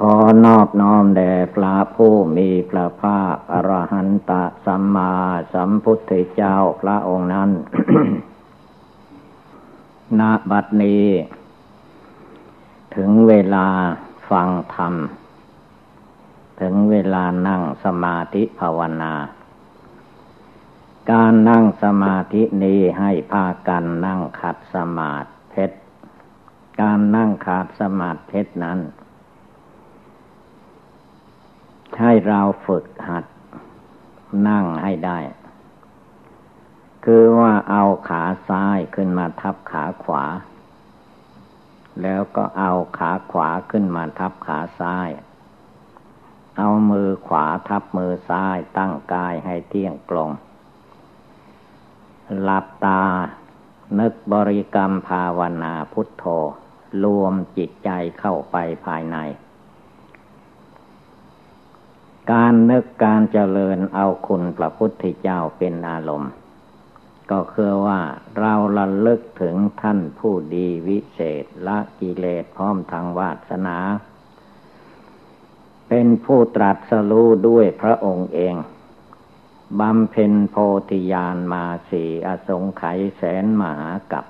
ขอนอบน้อมแด่พระผู้มีพระภาคอรหันตสัมมาสัมพุทธเจ้าพระองค์นั้น ณ บัดนี้ ถึงเวลาฟังธรรม ถึงเวลานั่งสมาธิภาวนา การนั่งสมาธินี้ให้พากันนั่งขัดสมาธิเพชร การนั่งขาดสมาธิเพชรนั้น ให้เราฝึกหัดนั่งให้ได้ คือว่าเอาขาซ้ายขึ้นมาทับขาขวา แล้วก็เอาขาขวาขึ้นมาทับขาซ้าย เอามือขวาทับมือซ้ายตั้งกายให้เที่ยงตรงหลับตา นึกบริกรรมภาวนาพุทโธรวมจิตใจเข้าไปภายใน การนึกการเจริญเอาคุณพระพุทธเจ้าเป็นอารมณ์ ก็คือว่าเราระลึกถึงท่านผู้ดีวิเศษละกิเลสพร้อมทางวาสนา เป็นผู้ตรัสรู้ด้วยพระองค์เองบำเพ็ญโพธิญาณมาสี่อสงไขยแสนมหากับ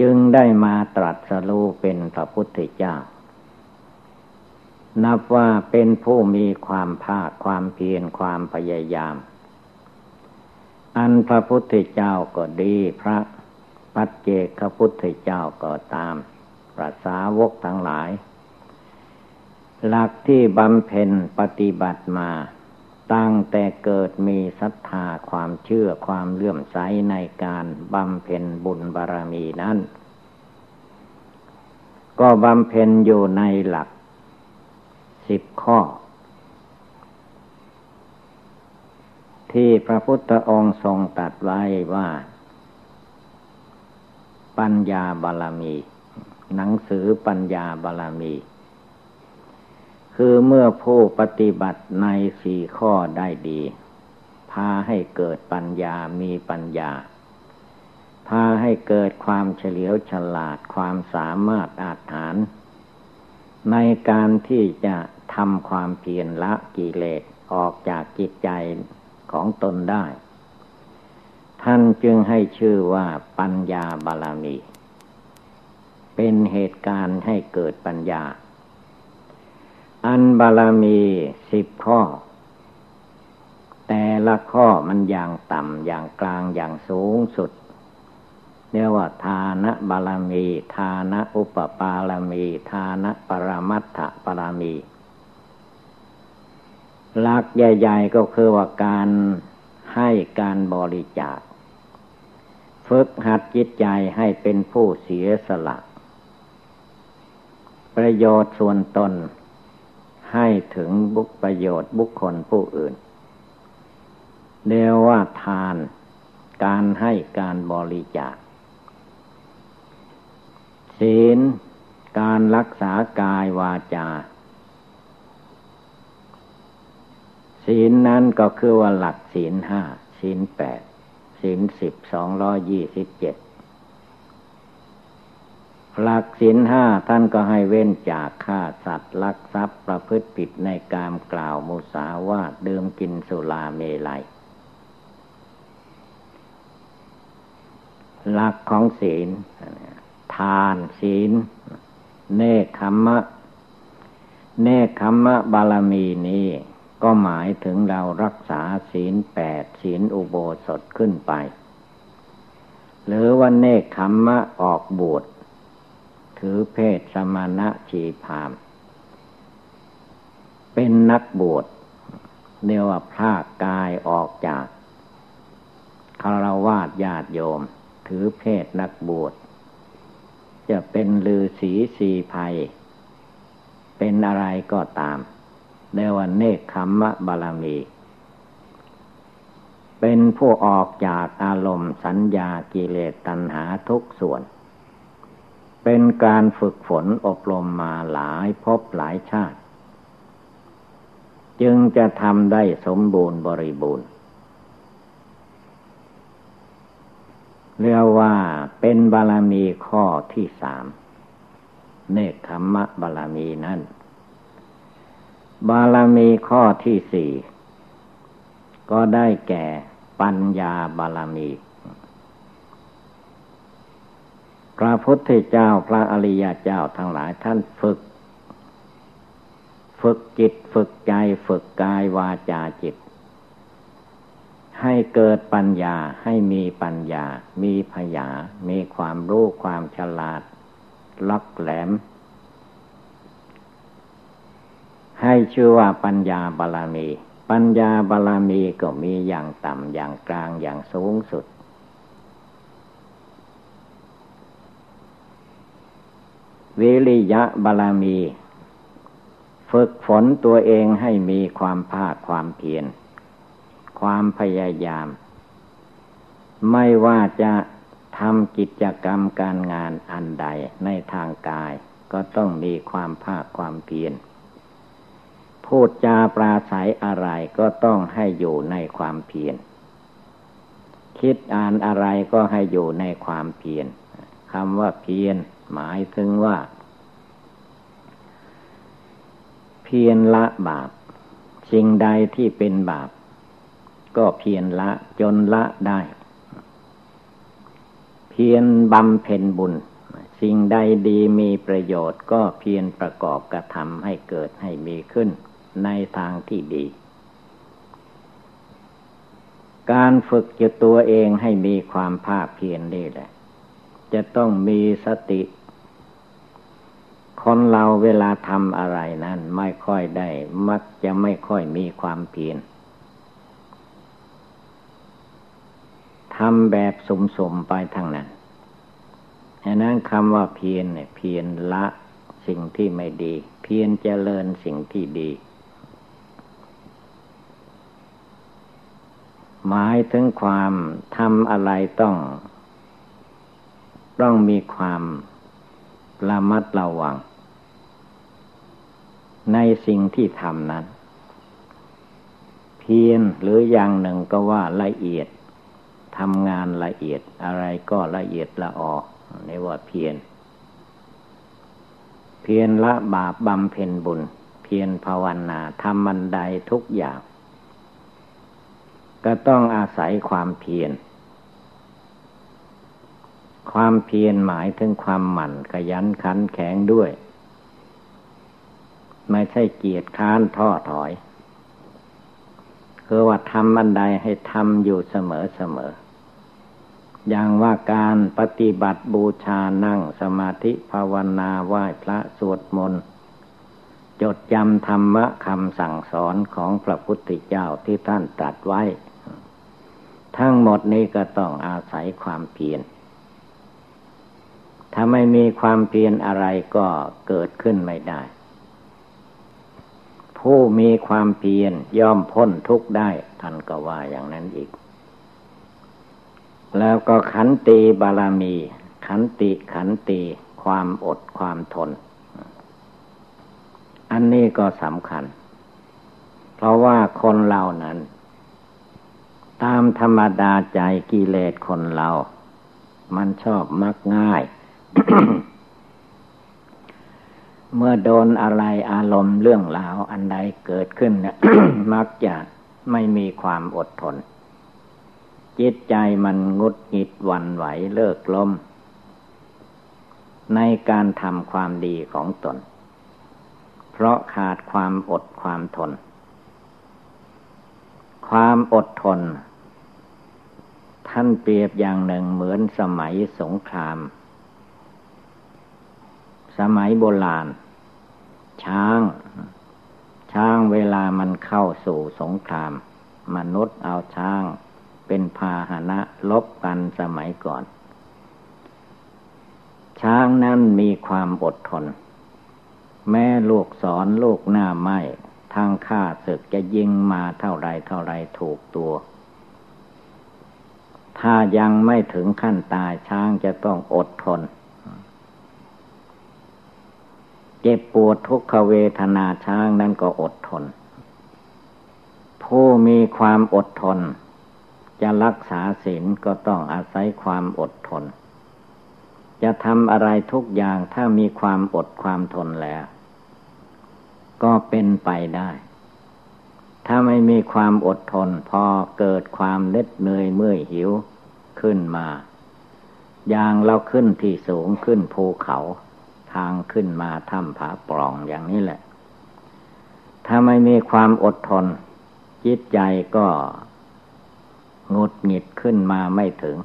จึงได้มาตรัสรู้เป็นพระพุทธเจ้า นับว่าเป็นผู้มีความภาคความเพียรความพยายาม อันพระพุทธเจ้าก็ดีพระปัจเจกพุทธเจ้าก็ตามพระสาวกทั้งหลาย หลักที่บำเพ็ญปฏิบัติมา ตั้งแต่เกิดมีศรัทธาความเชื่อความเลื่อมใสในการบำเพ็ญบุญบารรมีนั้น ก็บำเพ็ญอยู่ในหลัก สิบข้อ ที่พระพุทธองค์ทรงตัดไว้ว่า ปัญญาบาลมี หนังสือปัญญาบาลมี คือเมื่อผู้ปฏิบัติในสี่ข้อได้ดี พาให้เกิดปัญญามีปัญญาพาให้เกิดความเฉลียวฉลาดความสามารถอาจฐาน ในการที่จะ ทำความเพียรละกิเลสออกจากจิตใจของตนได้ ท่านจึงให้ชื่อว่าปัญญาบาลามี เป็นเหตุการณ์ให้เกิดปัญญา อันบาลามีสิบข้อ แต่ละข้อมันอย่างต่ำอย่างกลางอย่างสูงสุดเรียกว่าทานะบาลามี ทานะอุปปาลามี ทานะปรมัตถปารามี หลักใหญ่ ๆ ก็คือว่าการให้การบริจาค ฝึกหัดจิตใจให้เป็นผู้เสียสละ ประโยชน์ส่วนตน ให้ถึงบุคประโยชน์บุคคลผู้อื่นเรียกว่าทาน การให้การบริจาค ศีล การรักษากายวาจา ศีลนั้นก็คือว่าหลักศีลห้าศีลแปดศีลสิบสองร้อยี่สิบเจ็ดหลักศีลห้าท่านก็ให้เว้นจากฆ่าสัตว์ลักทรัพย์ประพฤติผิดในกามกล่าวมุสาวาทดื่มกินสุราเมลัย หลักของศีล ทานศีล เนคขมมะ เนคขมมะบารมีนี้ ก็หมายถึงเรารักษาศีลแปดศีลอุโบสถขึ้นไป หรือว่าเนคขมมะออกบวชถือเพศสมณะชีพาม เป็นนักบวชเรียกว่าพากกายออกจากคารวาสญาติโยม ถือเพศนักบวชจะเป็นลือสีสีภัย เป็นอะไรก็ตาม เรียกว่าเนคขมมะบาลมี เป็นผู้ออกจากอารมณ์สัญญากิเลสตัณหาทุกส่วน เป็นการฝึกฝนอบรมมาหลายพบหลายชาติ จึงจะทำได้สมบูรณ์บริบูรณ์เรียกว่าเป็นบารมีข้อที่สาม เนคขมมะบารมีนั่น บารมีข้อที่สี่ก็ได้แก่ปัญญาบารมี พระพุทธเจ้าพระอริยเจ้าทั้งหลายท่านฝึก ฝึกจิตฝึกใจฝึกกายวาจาจิต ให้เกิดปัญญาให้มีปัญญา มีพยา มีความรู้ความฉลาดลักแหลม ให้ชื่อว่าปัญญาบาลามี ปัญญาบารมีก็มีอย่างต่ำอย่างกลางอย่างสูงสุด วิริยะบารมี ฝึกฝนตัวเองให้มีความภาคความเพียร ความพยายาม ไม่ว่าจะทำกิจกรรมการงานอันใดในทางกาย ก็ต้องมีความภาคความเพียร พูดจาปราศัยอะไรก็ต้องให้อยู่ในความเพียรคิดอ่านอะไรก็ให้อยู่ในความเพียรคำว่าเพียรหมายถึงว่า เพียรละบาปสิ่งใดที่เป็นบาป ก็เพียรละจนละได้ เพียรบำเพ็ญบุญ สิ่งใดดีมีประโยชน์ก็เพียรประกอบกระทำให้เกิดให้มีขึ้น ในทางที่ดี การฝึกจิตตัวเองให้มีความภาคเพียรนี่แหละ จะต้องมีสติ คนเราเวลาทำอะไรนั้นไม่ค่อยได้ มักจะไม่ค่อยมีความเพียรทำแบบสมๆไปทางนั้นฉะนั้นคำว่าเพียรเนี่ยเพียรละสิ่งที่ไม่ดี เพียรเจริญสิ่งที่ดี หมายถึงความทำอะไรต้อง ต้องมีความระมัดระวัง ในสิ่งที่ทำนั้น เพียรหรืออย่างหนึ่งก็ว่าละเอียดทำงานละเอียดอะไรก็ละเอียดละออกนี่ว่าเพียรเพียรละบาปบำเพ็ญบุญ เพียรภาวนาทำมันใดทุกอย่าง ก็ต้องอาศัยความเพียร ความเพียรหมายถึงความหมั่นขยันขันแข็งด้วย ไม่ใช่เกียจค้านท้อถอย คือว่าทำบันไดให้ทำอยู่เสมอเสมอ อย่างว่าการปฏิบัติบูชานั่งสมาธิภาวนาไหว้พระสวดมนต์จดจำธรรมะคำสั่งสอนของพระพุทธเจ้าที่ท่านตรัสไว้ ทั้งหมดนี้ก็ต้องอาศัยความเพียร ถ้าไม่มีความเพียรอะไรก็เกิดขึ้นไม่ได้ ผู้มีความเพียรย่อมพ้นทุกข์ได้ ท่านก็ว่าอย่างนั้นอีก แล้วก็ขันติบาลามี ขันติขันติความอดความทน อันนี้ก็สำคัญ เพราะว่าคนเรานั้น ตามธรรมดาใจกิเลสคนเรา มันชอบมักง่าย เมื่อโดนอะไรอารมณ์เรื่องราวอันใดเกิดขึ้นเนี่ยมักจะไม่มีความอดทน จิตใจมันงุดหงิดวันไหวเลิกลมในการทำความดีของตน เพราะขาดความอดความทนความอดทน ท่านเปรียบอย่างหนึ่งเหมือนสมัยสงคราม สมัยโบราณ ช้าง ช้างเวลามันเข้าสู่สงคราม มนุษย์เอาช้างเป็นพาหนะลบกันสมัยก่อน ช้างนั้นมีความอดทน แม่ลูกสอนลูกหน้าไม้ทางข้าศึกจะยิงมาเท่าไรเท่าไรถูกตัว ถ้ายังไม่ถึงขั้นตายช้างจะต้องอดทน เจ็บปวดทุกขเวทนาช้างนั้นก็อดทน ผู้มีความอดทน จะรักษาศีลก็ต้องอาศัยความอดทน จะทำอะไรทุกอย่างถ้ามีความอดความทนแล้ว ก็เป็นไปได้ถ้าไม่มีความอดทนพอเกิดความเล็ดเหนื่อยเมื่อยหิว ขึ้นมา อย่างเราขึ้นที่สูงขึ้นภูเขา ทางขึ้นมาถ้ำผาปล่องอย่างนี้แหละ ถ้าไม่มีความอดทน จิตใจก็งดหงิดขึ้นมาไม่ถึง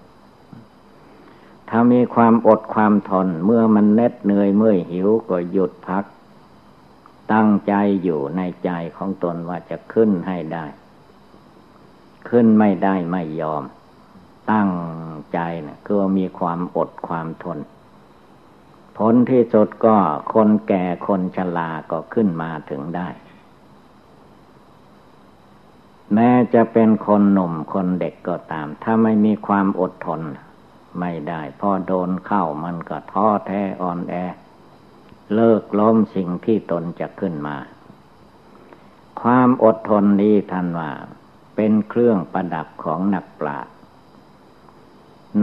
ถ้ามีความอดความทนเมื่อมันเน็ดเหนื่อยเมื่อยหิวก็หยุดพัก ตั้งใจอยู่ในใจของตนว่าจะขึ้นให้ได้ ขึ้นไม่ได้ไม่ยอม ตั้งใจนะคือมีความอดความทน ผลที่สุดก็คนแก่คนชราก็ขึ้นมาถึงได้ แม้จะเป็นคนหนุ่มคนเด็กก็ตาม ถ้าไม่มีความอดทน ไม่ได้พอโดนเข้ามันก็ท้อแท้อ่อนแอ เลิกล้มสิ่งที่ตนจะขึ้นมา ความอดทนนี้ท่านว่าเป็นเครื่องประดับของนักปราชญ์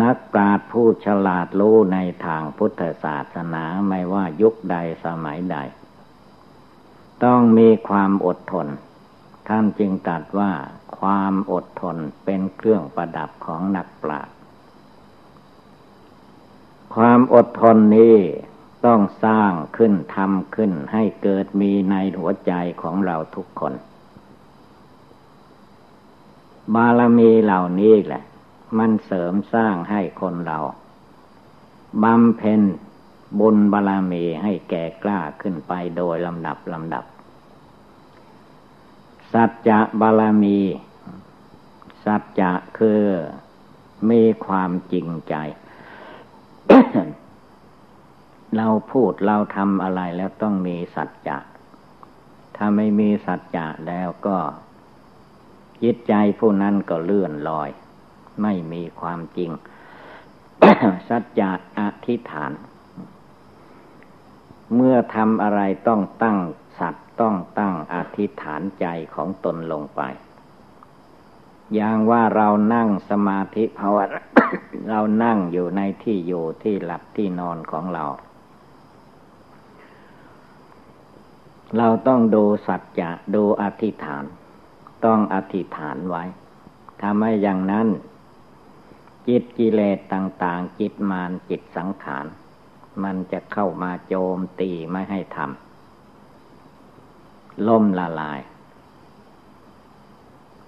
นักปราชญ์ผู้ฉลาดรู้ในทางพุทธศาสนาไม่ว่ายุคใดสมัยใด ต้องมีความอดทน ท่านจึงตรัสว่าความอดทนเป็นเครื่องประดับของนักปราชญ์ความอดทนนี้ต้องสร้างขึ้นทำขึ้นให้เกิดมีในหัวใจของเราทุกคน บารมีเหล่านี้แหละ มันเสริมสร้างให้คนเราบำเพ็ญบุญบารมีให้แก่กล้าขึ้นไปโดยลำดับลำดับ สัจจะบารมี สัจจะคือมีความจริงใจ เราพูดเราทำอะไรแล้วต้องมีสัจจะถ้าไม่มีสัจจะแล้วก็จิตใจผู้นั้นก็เลื่อนลอย ไม่มีความจริง สัจจะอธิษฐาน เมื่อทำอะไรต้องตั้งสัตว์ต้องตั้งอธิษฐานใจของตนลงไป อย่างว่าเรานั่งสมาธิภาวนาเรานั่งอยู่ในที่อยู่ที่หลับที่นอนของเรา เราต้องดูสัจจะดูอธิษฐาน ต้องอธิษฐานไว้ ถ้าไม่อย่างนั้น จิตกิเลสต่าง ๆ จิตมารจิตสังขาร มันจะเข้ามาโจมตีไม่ให้ทำล่มละลาย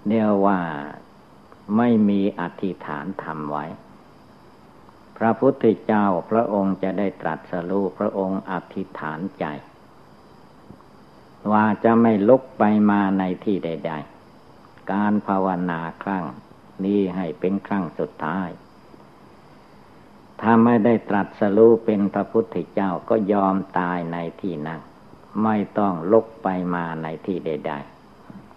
เรียกว่าไม่มีอธิษฐานทำไว้ พระพุทธเจ้าพระองค์จะได้ตรัสรู้พระองค์อธิษฐานใจ ว่าจะไม่ลุกไปมาในที่ใด ๆ การภาวนาครั้ง นี้ให้เป็นครั้งสุดท้าย ถ้าไม่ได้ตรัสรู้เป็นพระพุทธเจ้าก็ยอมตายในที่นั้นไม่ต้องลุกไปมาในที่ใด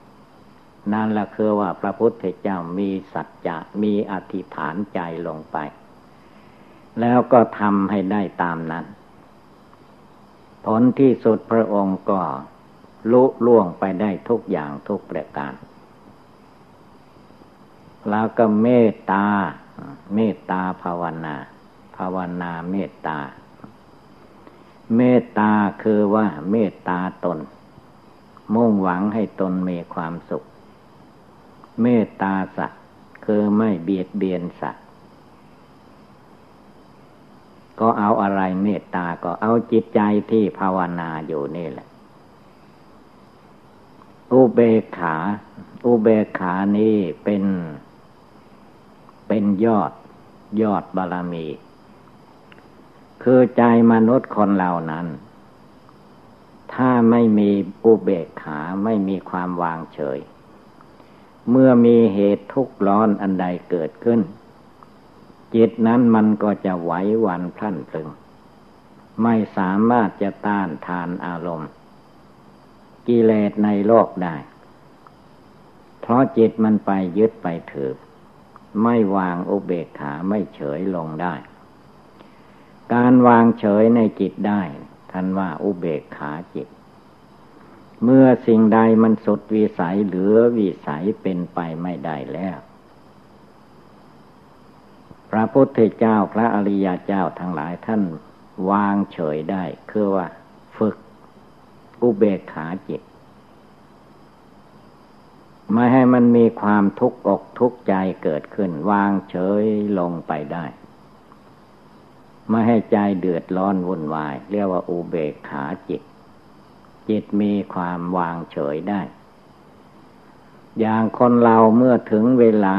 ๆ นั่นละคือว่าพระพุทธเจ้ามีสัจจะมีอธิษฐานใจลงไป แล้วก็ทำให้ได้ตามนั้น ผลที่สุดพระองค์ก็ลุล่วงไปได้ทุกอย่างทุกประการ แล้วก็เมตตา เมตตาภาวนา ภาวนาเมตตา เมตตาคือว่าเมตตาตน มุ่งหวังให้ตนมีความสุข เมตตาสัตว์คือไม่เบียดเบียนสัตว์ ก็เอาอะไรเมตตาก็เอาจิตใจที่ภาวนาอยู่นี่แหละ อุเบกขา อุเบกขานี้เป็น เป็นยอดยอดบารมี คือใจมนุษย์คนเหล่านั้น ถ้าไม่มีอุเบกขาไม่มีความวางเฉย เมื่อมีเหตุทุกข์ร้อนอันใดเกิดขึ้น จิตนั้นมันก็จะไหววันพลันพลึง ไม่สามารถจะต้านทานอารมณ์ กิเลสในโลกได้ เพราะจิตมันไปยึดไปถือ ไม่วางอุเบกขาไม่เฉยลงได้ การวางเฉยในจิตได้ท่านว่าอุเบกขาจิต เมื่อสิ่งใดมันสุดวิสัยเหลือวิสัยเป็นไปไม่ได้แล้ว พระพุทธเจ้าพระอริยเจ้าทั้งหลายท่านวางเฉยได้ คือว่า ฝึกอุเบกขาจิต ไม่ให้มันมีความทุกข์อกทุกข์ใจเกิดขึ้น วางเฉยลงไปได้ ไม่ให้ใจเดือดร้อนวุ่นวาย เรียกว่าอุเบกขาจิต จิตมีความวางเฉยได้ อย่างคนเราเมื่อถึงเวลา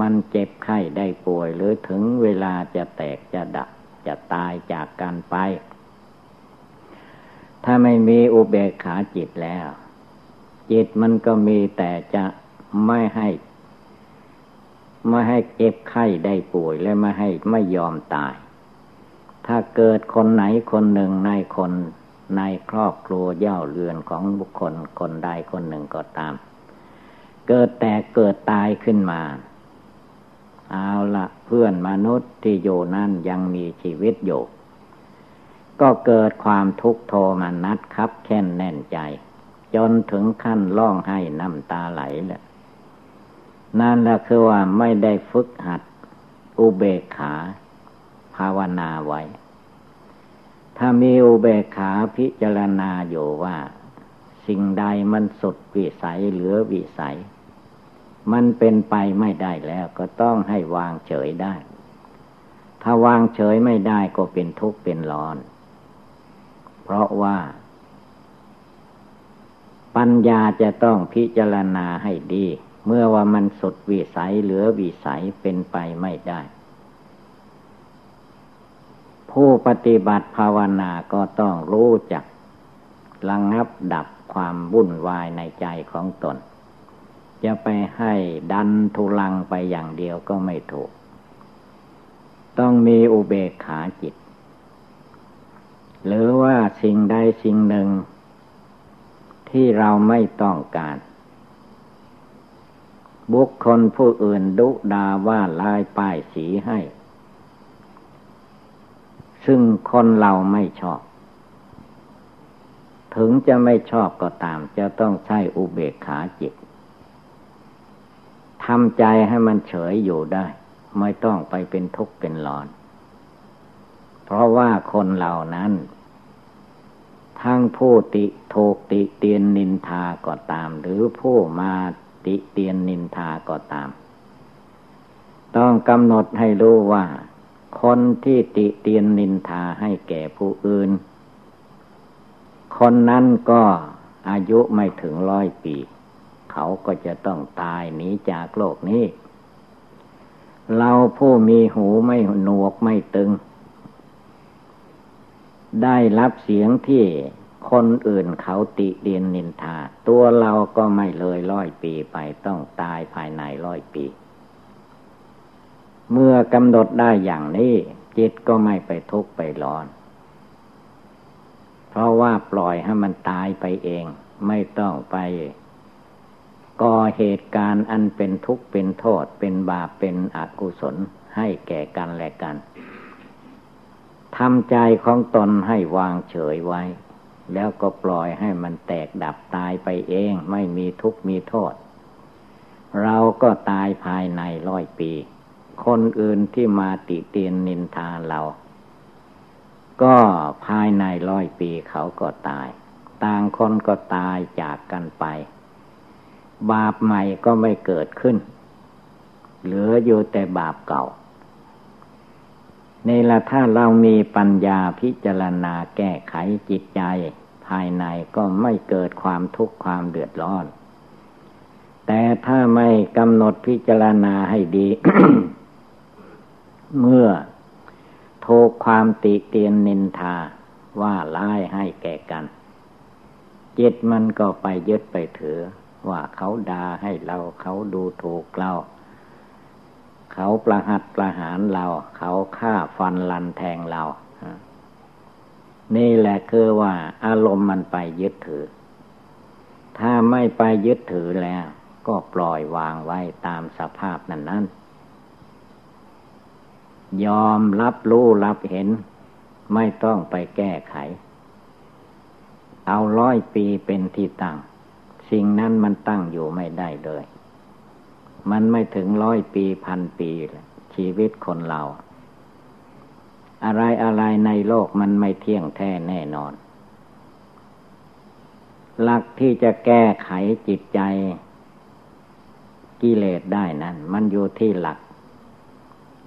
มันเจ็บไข้ได้ป่วย หรือถึงเวลาจะแตกจะดับ จะตายจากกันไป ถ้าไม่มีอุเบกขาจิตแล้ว จิตมันก็มีแต่จะไม่ให้ ไม่ให้เจ็บไข้ได้ป่วยและไม่ให้ไม่ยอมตาย ถ้าเกิดคนไหนคนหนึ่งในคนในครอบครัวเย่าเรือนของบุคคลคนใดคนหนึ่งก็ตาม เกิดแต่เกิดตายขึ้นมา เอาละเพื่อนมนุษย์ที่อยู่นั่นยังมีชีวิตอยู่ ก็เกิดความทุกข์โทมนัดครับแค้นแน่นใจ จนถึงขั้นร้องไห้น้ำตาไหลแหละนั่นแหละคือว่าไม่ได้ฝึกหัดอุเบกขา ภาวนาไว้ ถ้ามีอุเบกขาพิจารณาอยู่ว่า สิ่งใดมันสุดวิสัยเหลือวิสัย มันเป็นไปไม่ได้แล้วก็ต้องให้วางเฉยได้ ถ้าวางเฉยไม่ได้ก็เป็นทุกข์เป็นร้อน เพราะว่า ปัญญาจะต้องพิจารณาให้ดี เมื่อว่ามันสุดวิสัยเหลือวิสัยเป็นไปไม่ได้ ผู้ปฏิบัติภาวนาก็ต้องรู้จักระงงับดับความวุ่นวายในใจของตน จะไปให้ดันทุลังไปอย่างเดียวก็ไม่ถูก ต้องมีอุเบกขาจิต หรือว่าสิ่งใดสิ่งหนึ่ง ที่เราไม่ต้องการ บุคคลผู้อื่นดุดาว่าลายป้ายสีให้ ซึ่งคนเราไม่ชอบ ถึงจะไม่ชอบก็ตาม จะต้องใช้อุเบกขาจิตทำใจให้มันเฉยอยู่ได้ ไม่ต้องไปเป็นทุกข์เป็นร้อน เพราะว่าคนเหล่านั้น ทั้งผู้ติโทกติเตียนนินทาก็ตาม หรือผู้มาติเตียนนินทาก็ตาม ต้องกำหนดให้รู้ว่า คนที่ติเตียนนินทาให้แก่ผู้อื่น คนนั้นก็อายุไม่ถึงร้อยปี เขาก็จะต้องตายหนีจากโลกนี้ เราผู้มีหูไม่หนวกไม่ตึง ได้รับเสียงที่คนอื่นเขาติเดียนนินทา ตัวเราก็ไม่เลยร้อยปีไปต้องตายภายในร้อยปี เมื่อกำหนดได้อย่างนี้ จิตก็ไม่ไปทุกข์ไปร้อน เพราะว่าปล่อยให้มันตายไปเอง ไม่ต้องไปก่อเหตุการณ์อันเป็นทุกข์เป็นโทษเป็นบาปเป็นอกุศลให้แก่กันและกัน ทำใจของตนให้วางเฉยไว้ แล้วก็ปล่อยให้มันแตกดับตายไปเองไม่มีทุกข์มีโทษ เราก็ตายภายในร้อยปี คนอื่นที่มาติเตียนนินทาเรา ก็ภายในร้อยปีเขาก็ตาย ต่างคนก็ตายจากกันไป บาปใหม่ก็ไม่เกิดขึ้น เหลืออยู่แต่บาปเก่า นี่ละถ้าเรามีปัญญาพิจารณาแก้ไขจิตใจ ภายในก็ไม่เกิดความทุกข์ความเดือดร้อน แต่ถ้าไม่กำหนดพิจารณาให้ดี เมื่อโทกความติเตียนนินทาว่าร้ายให้แก่กัน จิตมันก็ไปยึดไปถือ ว่าเขาด่าให้เราเขาดูถูกเรา เขาประหัตประหารเรา เขาฆ่าฟันลันแทงเรา นี่แหละคือว่า อารมณ์มันไปยึดถือ ถ้าไม่ไปยึดถือแล้ว ก็ปล่อยวางไว้ตามสภาพนั้นนั้นยอมรับรู้รับเห็น ไม่ต้องไปแก้ไข เอาร้อยปีเป็นที่ตั้ง สิ่งนั้นมันตั้งอยู่ไม่ได้เลย มันไม่ถึงร้อยปีพันปีชีวิตคนเรา อะไรอะไรในโลกมันไม่เที่ยงแท้แน่นอน หลักที่จะแก้ไขจิตใจ กิเลสได้นั้น มันอยู่ที่หลัก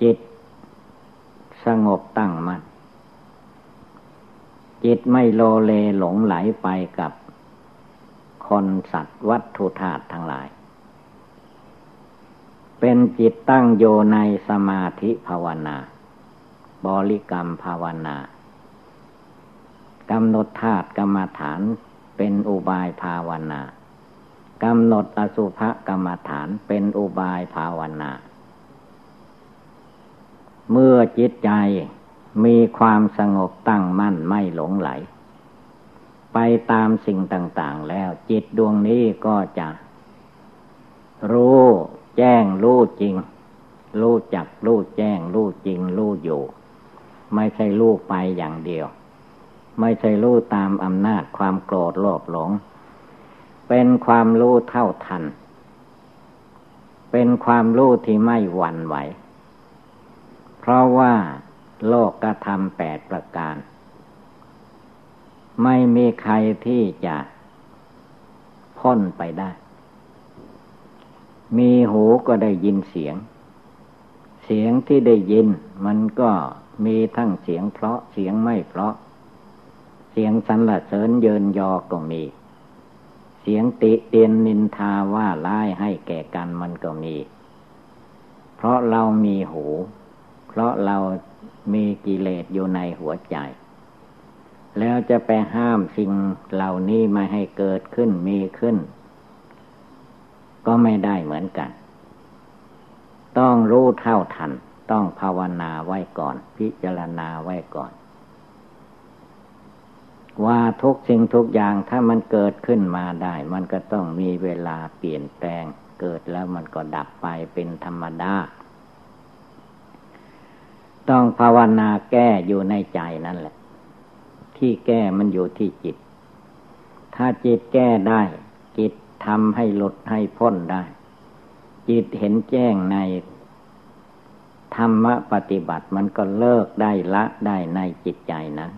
จิต สงบตั้งมัน่นจิตไม่โลเลหลงไหลไปกับคนสัตว์วัตถุธาตุทั้งหลาย เป็นจิตตั้งโยในสมาธิภาวนา บริกรรมภาวนากำหนดธาตุกรรมฐานเป็นอุบายภาวนากำหนดอสุภกรรมฐานเป็นอุบายภาวนา เมื่อจิตใจมีความสงบตั้งมั่นไม่หลงไหล ไปตามสิ่งต่าง ๆ แล้วจิตดวงนี้ก็จะ รู้ แจ้งรู้จริง รู้จักรู้แจ้งรู้จริงรู้อยู่ ไม่ใช่รู้ไปอย่างเดียว ไม่ใช่รู้ตามอำนาจความโกรธโลภหลง เป็นความรู้เท่าทัน เป็นความรู้ที่ไม่หวั่นไหว เพราะว่าโลกกระทำแปดประการ ไม่มีใครที่จะพ้นไปได้ มีหูก็ได้ยินเสียง เสียงที่ได้ยิน มันก็มีทั้งเสียงเพราะเสียงไม่เพราะ เสียงสรรเสริญเยินยอก็มี เสียงติเตียนนินทาว่าร้ายให้แก่กันมันก็มี เพราะเรามีหู เพราะเรามีกิเลสอยู่ในหัวใจ แล้วจะไปห้ามสิ่งเหล่านี้ไม่ให้เกิดขึ้นมีขึ้น ก็ไม่ได้เหมือนกัน ต้องรู้เท่าทัน ต้องภาวนาไว้ก่อน พิจารณาไว้ก่อน ว่าทุกสิ่งทุกอย่างถ้ามันเกิดขึ้นมาได้ มันก็ต้องมีเวลาเปลี่ยนแปลง เกิดแล้วมันก็ดับไปเป็นธรรมดาต้องภาวนาแก้อยู่ในใจนั่นแหละ ที่แก้มันอยู่ที่จิต ถ้าจิตแก้ได้ ทำให้หลุดให้พ้นได้ จิตเห็นแจ้งใน ธรรมปฏิบัติมันก็เลิกได้ละได้ในจิตใจนั้น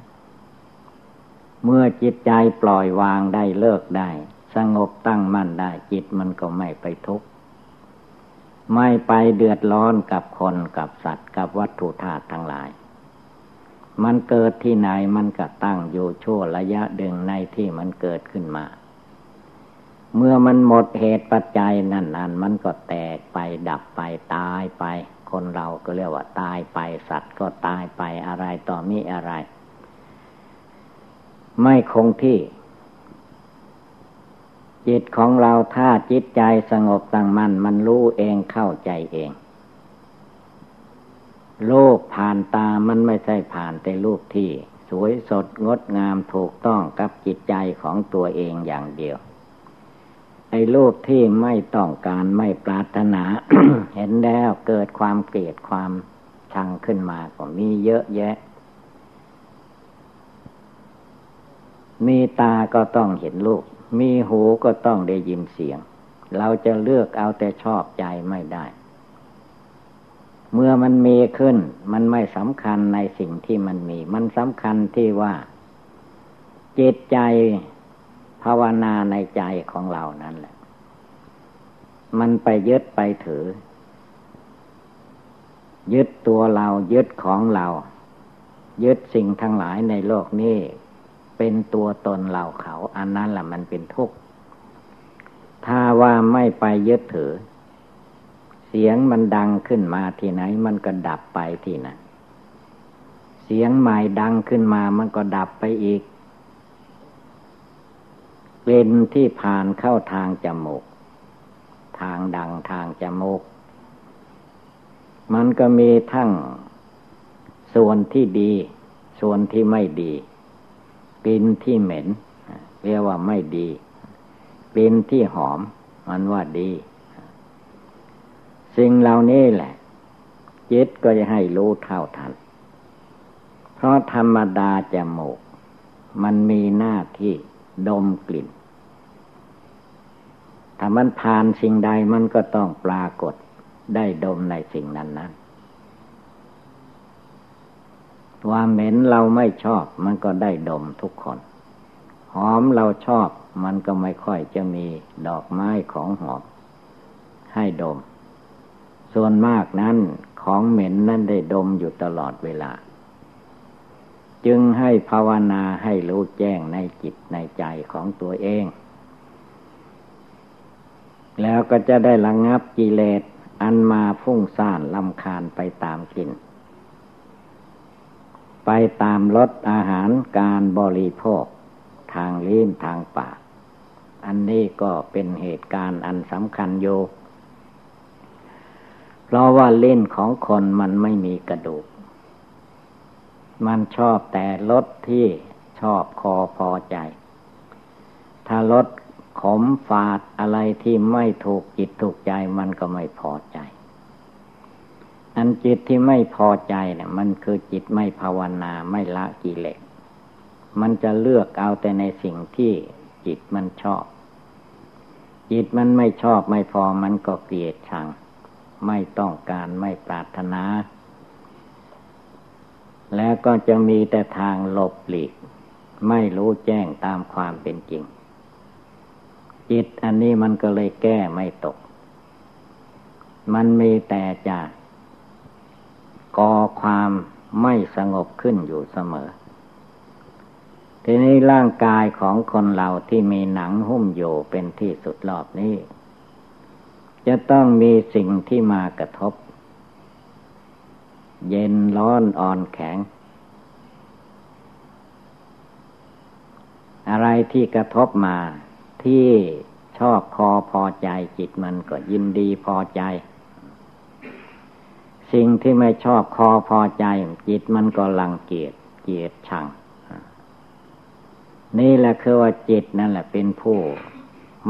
เมื่อจิตใจปล่อยวางได้เลิกได้ สงบตั้งมั่นได้ จิตมันก็ไม่ไปทุกข์ไม่ไปเดือดร้อนกับคนกับสัตว์กับวัตถุธาตุทั้งหลาย มันเกิดที่ไหนมันก็ตั้งอยู่ชั่วระยะดึงในที่มันเกิดขึ้นมา เมื่อมันหมดเหตุปัจจัยนั่นนั่นมันก็แตกไปดับไปตายไป คนเราก็เรียกว่าตายไปสัตว์ก็ตายไปอะไรต่อมีอะไร ไม่คงที่ จิตของเราถ้าจิตใจสงบตั้งมัน่นมันรู้เองเข้าใจเอง โลกผ่านตามันไม่ใช่ผ่านแต่รูปที่ สวยสดงดงามถูกต้องกับจิตใจของตัวเองอย่างเดียว ไอ้รูปที่ไม่ต้องการไม่ปรารถนา เห็นแล้วเกิดความเกลียดความชังขึ้นมาก็มีเยอะแยะ มีตาก็ต้องเห็นรูป มีหูก็ต้องได้ยินเสียง เราจะเลือกเอาแต่ชอบใจไม่ได้ เมื่อมันมีขึ้น มันไม่สำคัญในสิ่งที่มันมี มันสำคัญที่ว่า จิตใจ ภาวนาในใจของเรานั่นแหละ มันไปยึดไปถือ ยึดตัวเรายึดของเรา ยึดสิ่งทั้งหลายในโลกนี้ เป็นตัวตนเราเขา อันนั้นแหละมันเป็นทุกข์ ถ้าว่าไม่ไปยึดถือ เสียงมันดังขึ้นมาที่ไหน มันก็ดับไปที่นั้นเสียงใหม่ดังขึ้นมามันก็ดับไปอีก เป็นที่ผ่านเข้าทางจมูก ทางดังทางจมูก มันก็มีทั้งส่วนที่ดี ส่วนที่ไม่ดีกลิ่นที่เหม็นเรียกว่าไม่ดีกลิ่นที่หอม มันว่าดี สิ่งเหล่านี้แหละจิตก็จะให้รู้เท่าทัน เพราะธรรมดาจมูก มันมีหน้าที่ดมกลิ่น ถ้ามันผ่านสิ่งใดมันก็ต้องปรากฏได้ดมในสิ่งนั้นนั้นว่าเหม็นเราไม่ชอบมันก็ได้ดมทุกคน หอมเราชอบมันก็ไม่ค่อยจะมีดอกไม้ของหอม ให้ดม ส่วนมากนั้นของเหม็นนั่นได้ดมอยู่ตลอดเวลา จึงให้ภาวนาให้รู้แจ้งในจิตในใจของตัวเอง แล้วก็จะได้ระงงับกิเลสอันมาฟุ้งซ่านลำคาญไปตามกลิ่นไปตามรสอาหารการบริโภค ทางลิ้นทางปาก อันนี้ก็เป็นเหตุการณ์อันสำคัญโยเพราะว่าเล่นของคนมันไม่มีกระดูก มันชอบแต่รสที่ชอบคอพอใจ ถ้ารส ขมฝาดอะไรที่ไม่ถูกจิตถูกใจมันก็ไม่พอใจ อันจิตที่ไม่พอใจเนี่ยมันคือจิตไม่ภาวนาไม่ละกิเลส มันจะเลือกเอาแต่ในสิ่งที่จิตมันชอบ จิตมันไม่ชอบไม่พอมันก็เกลียดชัง ไม่ต้องการไม่ปรารถนา แล้วก็จะมีแต่ทางหลบหลีก ไม่รู้แจ้งตามความเป็นจริง จิตอันนี้มันก็เลยแก้ไม่ตก มันมีแต่จะก่อความไม่สงบขึ้นอยู่เสมอ ทีนี้ร่างกายของคนเราที่มีหนังหุ้มอยู่เป็นที่สุดรอบนี้ จะต้องมีสิ่งที่มากระทบ เย็นร้อนอ่อนแข็ง อะไรที่กระทบมา ที่ชอบคอพอใจจิตมันก็ยินดีพอใจ สิ่งที่ไม่ชอบคอพอใจ จิตมันก็ลังเกียจเกียจชัง นี่แหละคือว่าจิตนั่นแหละเป็นผู้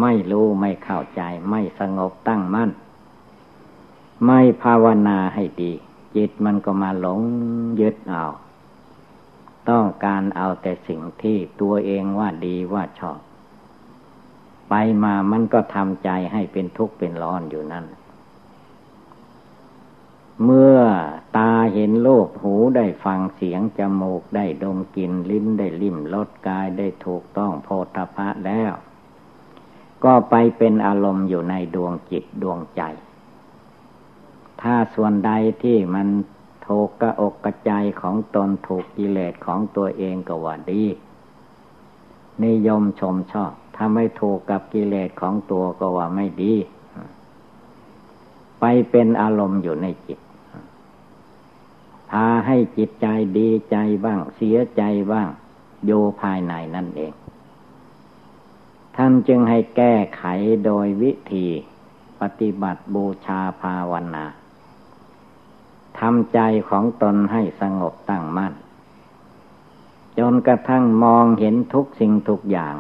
ไม่รู้ไม่เข้าใจ ไม่สงบตั้งมั่น ไม่ภาวนาให้ดี จิตมันก็มาหลงยึดเอา ต้องการเอาแต่สิ่งที่ตัวเองว่าดีว่าชอบ ไปมามันก็ทำใจให้เป็นทุกข์เป็นร้อนอยู่นั่น เมื่อตาเห็นโลกหูได้ฟังเสียงจมูกได้ดมกลิ่นลิ้นได้ลิ่มรสกายได้ถูกต้องโพธพะแล้ว ก็ไปเป็นอารมณ์อยู่ในดวงจิตดวงใจ ถ้าส่วนใดที่มันถูกกระอกกระใจของตนถูกกิเลสของตัวเองก็ว่าดี นิยมชมชอบ ถ้าไม่ถูกกับกิเลสของตัวก็ว่าไม่ดี ไปเป็นอารมณ์อยู่ในจิต พาให้จิตใจดีใจบ้าง เสียใจบ้างโยภายในนั่นเอง ท่านจึงให้แก้ไขโดยวิธีปฏิบัติบูชาภาวนาทำใจของตนให้สงบตั้งมั่น จนกระทั่งมองเห็นทุกสิ่งทุกอย่าง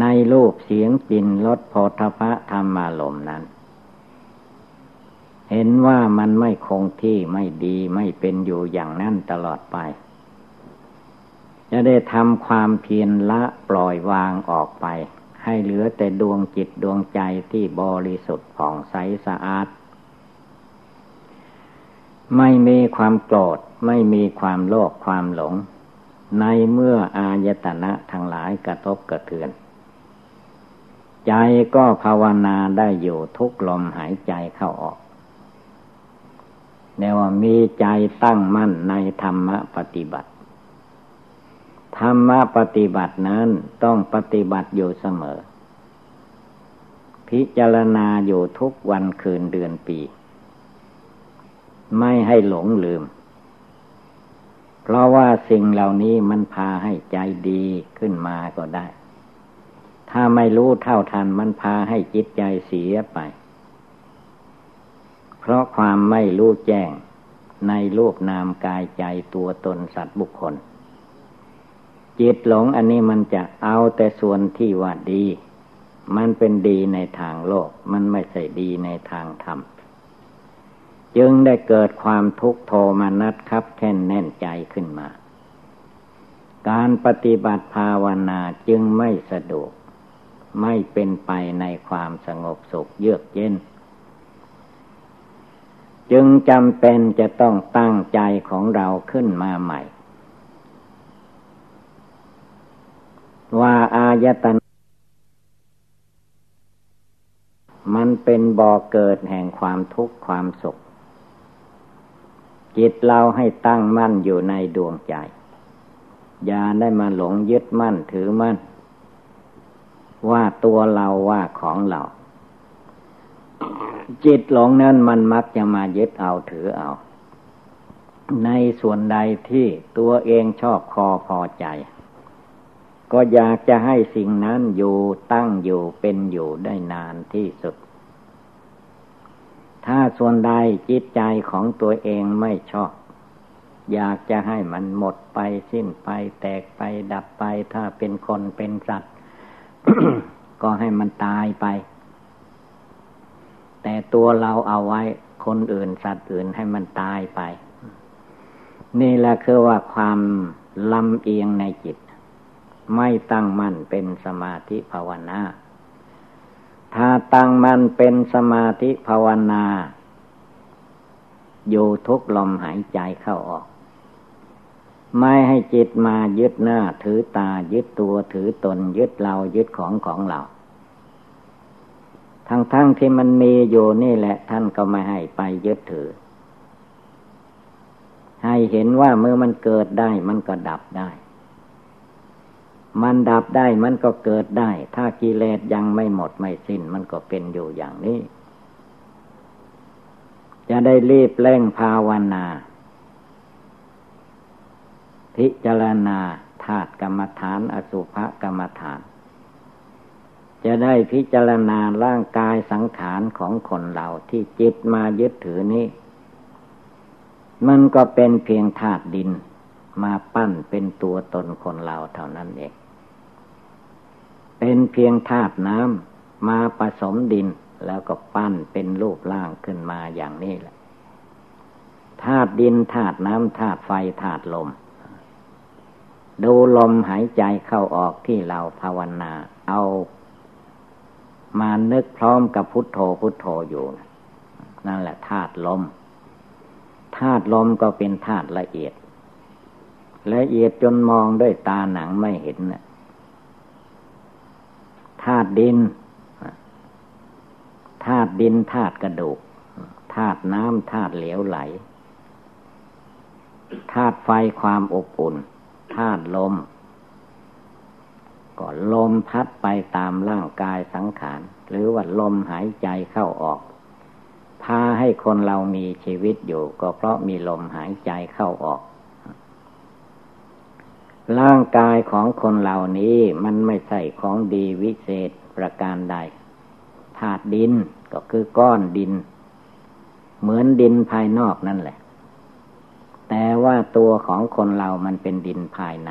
ในรูปเสียงจินรสโพธพะธรรมารมนั้น เห็นว่ามันไม่คงที่ไม่ดีไม่เป็นอยู่อย่างนั้นตลอดไป จะได้ทำความเพียรละปล่อยวางออกไป ให้เหลือแต่ดวงจิตดวงใจที่บริสุทธิ์ผ่องใสสะอาด ไม่มีความโกรธไม่มีความโลภความหลงในเมื่ออายตนะทั้งหลายกระทบกระเทือน ใจก็ภาวนาได้อยู่ทุกลมหายใจเข้าออกแนว่ามีใจตั้งมั่นในธรรมปฏิบัติ ธรรมปฏิบัตินั้นต้องปฏิบัติอยู่เสมอ พิจารณาอยู่ทุกวันคืนเดือนปี ไม่ให้หลงลืม เพราะว่าสิ่งเหล่านี้มันพาให้ใจดีขึ้นมาก็ได้ ถ้าไม่รู้เท่าทันมันพาให้จิตใจเสียไป เพราะความไม่รู้แจ้งในรูปนามกายใจตัวตนสัตว์บุคคล จิตหลงอันนี้มันจะเอาแต่ส่วนที่ว่าดี มันเป็นดีในทางโลก มันไม่ใช่ดีในทางธรรม จึงได้เกิดความทุกข์โทมนัสครับแค่นแน่นใจขึ้นมา การปฏิบัติภาวนาจึงไม่สะดวก ไม่เป็นไปในความสงบสุขเยือกเย็น จึงจำเป็นจะต้องตั้งใจของเราขึ้นมาใหม่ ว่าอายตนะมันเป็นบ่อเกิดแห่งความทุกข์ความสุข จิตเราให้ตั้งมั่นอยู่ในดวงใจ อย่าได้มาหลงยึดมั่นถือมั่น ว่าตัวเราว่าของเรา จิตหลงนั้นมันมักจะมายึดเอาถือเอา ในส่วนใดที่ตัวเองชอบคอพอใจ ก็อยากจะให้สิ่งนั้นอยู่ตั้งอยู่เป็นอยู่ได้นานที่สุด ถ้าส่วนใดจิตใจของตัวเองไม่ชอบอยากจะให้มันหมดไปสิ้นไปแตกไปดับไปถ้าเป็นคนเป็นสัตว์ ก็ให้มันตายไป แต่ตัวเราเอาไว้ คนอื่นสัตว์อื่นให้มันตายไป นี่แหละคือว่าความลำเอียงในจิต ไม่ตั้งมั่นเป็นสมาธิภาวนา ถ้าตั้งมันเป็นสมาธิภาวนา อยู่ทุกลมหายใจเข้าออก ไม่ให้จิตมายึดหน้า ถือตายึดตัวถือตน ยึดเรายึดของของเรา ทั้งๆทที่มันมีอยู่นี่แหละ ท่านก็ไม่ให้ไปยึดถือ ให้เห็นว่าเมื่อมันเกิดได้มันก็ดับได้ มันดับได้มันก็เกิดได้ ถ้ากิเลสยังไม่หมดไม่สิ้น มันก็เป็นอยู่อย่างนี้ จะได้รีบเร่งภาวนา พิจารณาธาตุกรรมฐานอสุภกรรมฐาน จะได้พิจารณาร่างกายสังขารของคนเราที่จิตมายึดถือนี้มันก็เป็นเพียงธาตุดินมาปั้นเป็นตัวตนคนเราเท่านั้นเอง เป็นเพียงธาตุน้ำมาผสมดินแล้วก็ปั้นเป็นรูปร่างขึ้นมาอย่างนี้แหละธาตุดินธาตุน้ำธาตุไฟธาตุลม ดูลมหายใจเข้าออกที่เราภาวนา เอามานึกพร้อมกับพุทโธพุทโธอยู่นั่นแหละธาตุลมธาตุลมก็เป็นธาตุละเอียด ละเอียดจนมองด้วยตาหนังไม่เห็นธาตุดินธาตุดินธาตุกระดูกธาตุน้ำธาตุเหลวไหลธาตุไฟความอบอุ่น ธาตุลม ก็ลมพัดไปตามร่างกายสังขาร หรือว่าลมหายใจเข้าออก พาให้คนเรามีชีวิตอยู่ ก็เพราะมีลมหายใจเข้าออก ร่างกายของคนเหล่านี้มันไม่ใช่ของดีวิเศษประการใดธาตุดินก็คือก้อนดิน เหมือนดินภายนอกนั่นแหละ แต่ว่าตัวของคนเรามันเป็นดินภายใน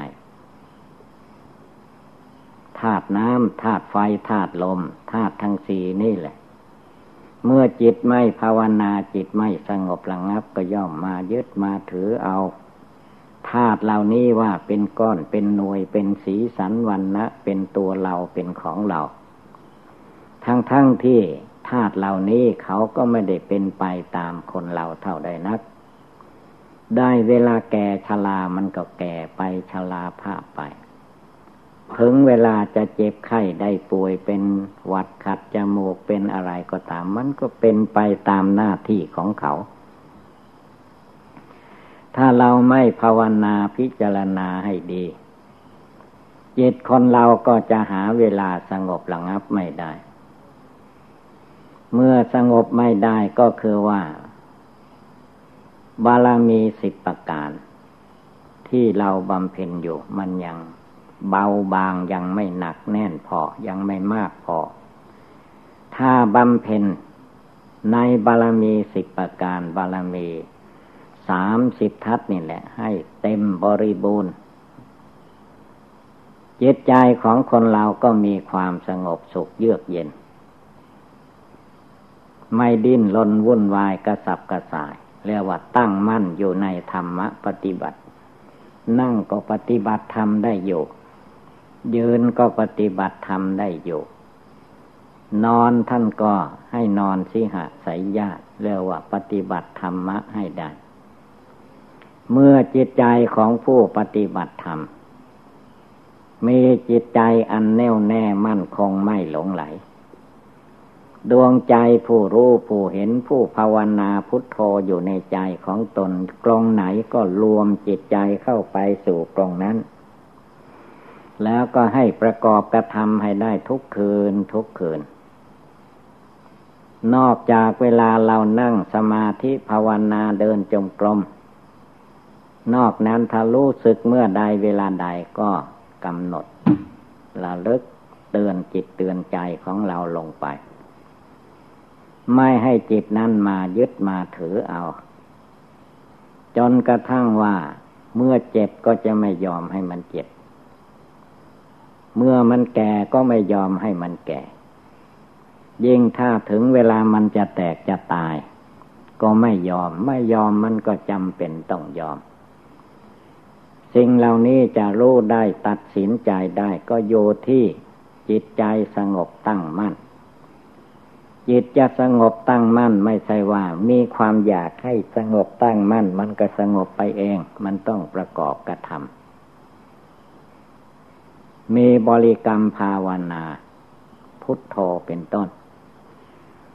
ธาตุน้ำธาตุไฟธาตุลมธาตุทั้งสี่นี่แหละ เมื่อจิตไม่ภาวนาจิตไม่สงบระงับก็ย่อมมายึดมาถือเอาธาตุเหล่านี้ว่าเป็นก้อนเป็นหน่วยเป็นสีสันวันนะเป็นตัวเราเป็นของเรา ทั้งทั้งที่ธาตุเหล่านี้เขาก็ไม่ได้เป็นไปตามคนเราเท่าใดนัก ได้เวลาแก่ชรามันก็แก่ไปชราภาพไป ถึงเวลาจะเจ็บไข้ได้ป่วยเป็นหวัดขัดจมูกเป็นอะไรก็ตาม มันก็เป็นไปตามหน้าที่ของเขา ถ้าเราไม่ภาวนาพิจารณาให้ดีจิตคนเราก็จะหาเวลาสงบระงับไม่ได้ เมื่อสงบไม่ได้ก็คือว่า บารมีสิบประการ ที่เราบำเพ็ญอยู่มันยังเบาบางยังไม่หนักแน่นพอยังไม่มากพอ ถ้าบำเพ็ญในบารมีสิบประการบารมีสามสิบทัศนี่แหละ ให้เต็มบริบูรณ์จิตใจของคนเราก็มีความสงบสุขเยือกเย็น ไม่ดิ้นรนวุ่นวายกระสับกระส่าย เรียกว่าตั้งมั่นอยู่ในธรรมะปฏิบัติ นั่งก็ปฏิบัติธรรมได้อยู่ยืนก็ปฏิบัติธรรมได้อยู่ นอนท่านก็ให้นอนสิหะสายญาติเรียกว่าปฏิบัติธรรมะให้ได้ เมื่อจิตใจของผู้ปฏิบัติธรรม มีจิตใจอันแน่วแน่มั่นคงไม่หลงไหล ดวงใจผู้รู้ผู้เห็นผู้ภาวนาพุทโธอยู่ในใจของตนกลงไหนก็รวมจิตใจเข้าไปสู่กลงนั้น แล้วก็ให้ประกอบกระทำให้ได้ทุกคืนทุกคืน นอกจากเวลาเรานั่งสมาธิภาวนาเดินจงกรมนอกนั้นถ้ารู้สึกเมื่อใดเวลาใดก็กำหนดระลึกเตือนจิตเตือนใจของเราลงไป ไม่ให้จิตนั้นมายึดมาถือเอา จนกระทั่งว่าเมื่อเจ็บก็จะไม่ยอมให้มันเจ็บ เมื่อมันแก่ก็ไม่ยอมให้มันแก่ ยิ่งถ้าถึงเวลามันจะแตกจะตาย ก็ไม่ยอม ไม่ยอมมันก็จำเป็นต้องยอม สิ่งเหล่านี้จะรู้ได้ตัดสินใจได้ก็โยที่จิตใจสงบตั้งมั่น จิตจะสงบตั้งมั่นไม่ใช่ว่า มีความอยากให้สงบตั้งมั่น มันก็สงบไปเอง มันต้องประกอบกระทำมีบริกรรมภาวนา พุทโธเป็นต้น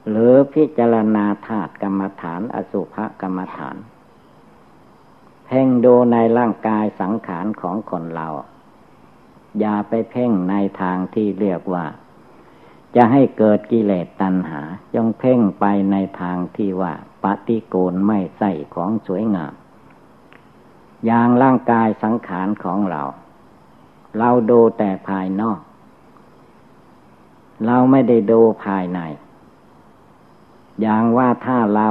หรือพิจารณาธาตุกรรมฐานอสุภกรรมฐานเพ่งดูในร่างกายสังขารของคนเรา อย่าไปเพ่งในทางที่เรียกว่า จะให้เกิดกิเลสตัณหาจงเพ่งไปในทางที่ว่าปฏิโกณไม่ใส่ของสวยงาม อย่างร่างกายสังขารของเรา เราดูแต่ภายนอก เราไม่ได้ดูภายใน อย่างว่าถ้าเรา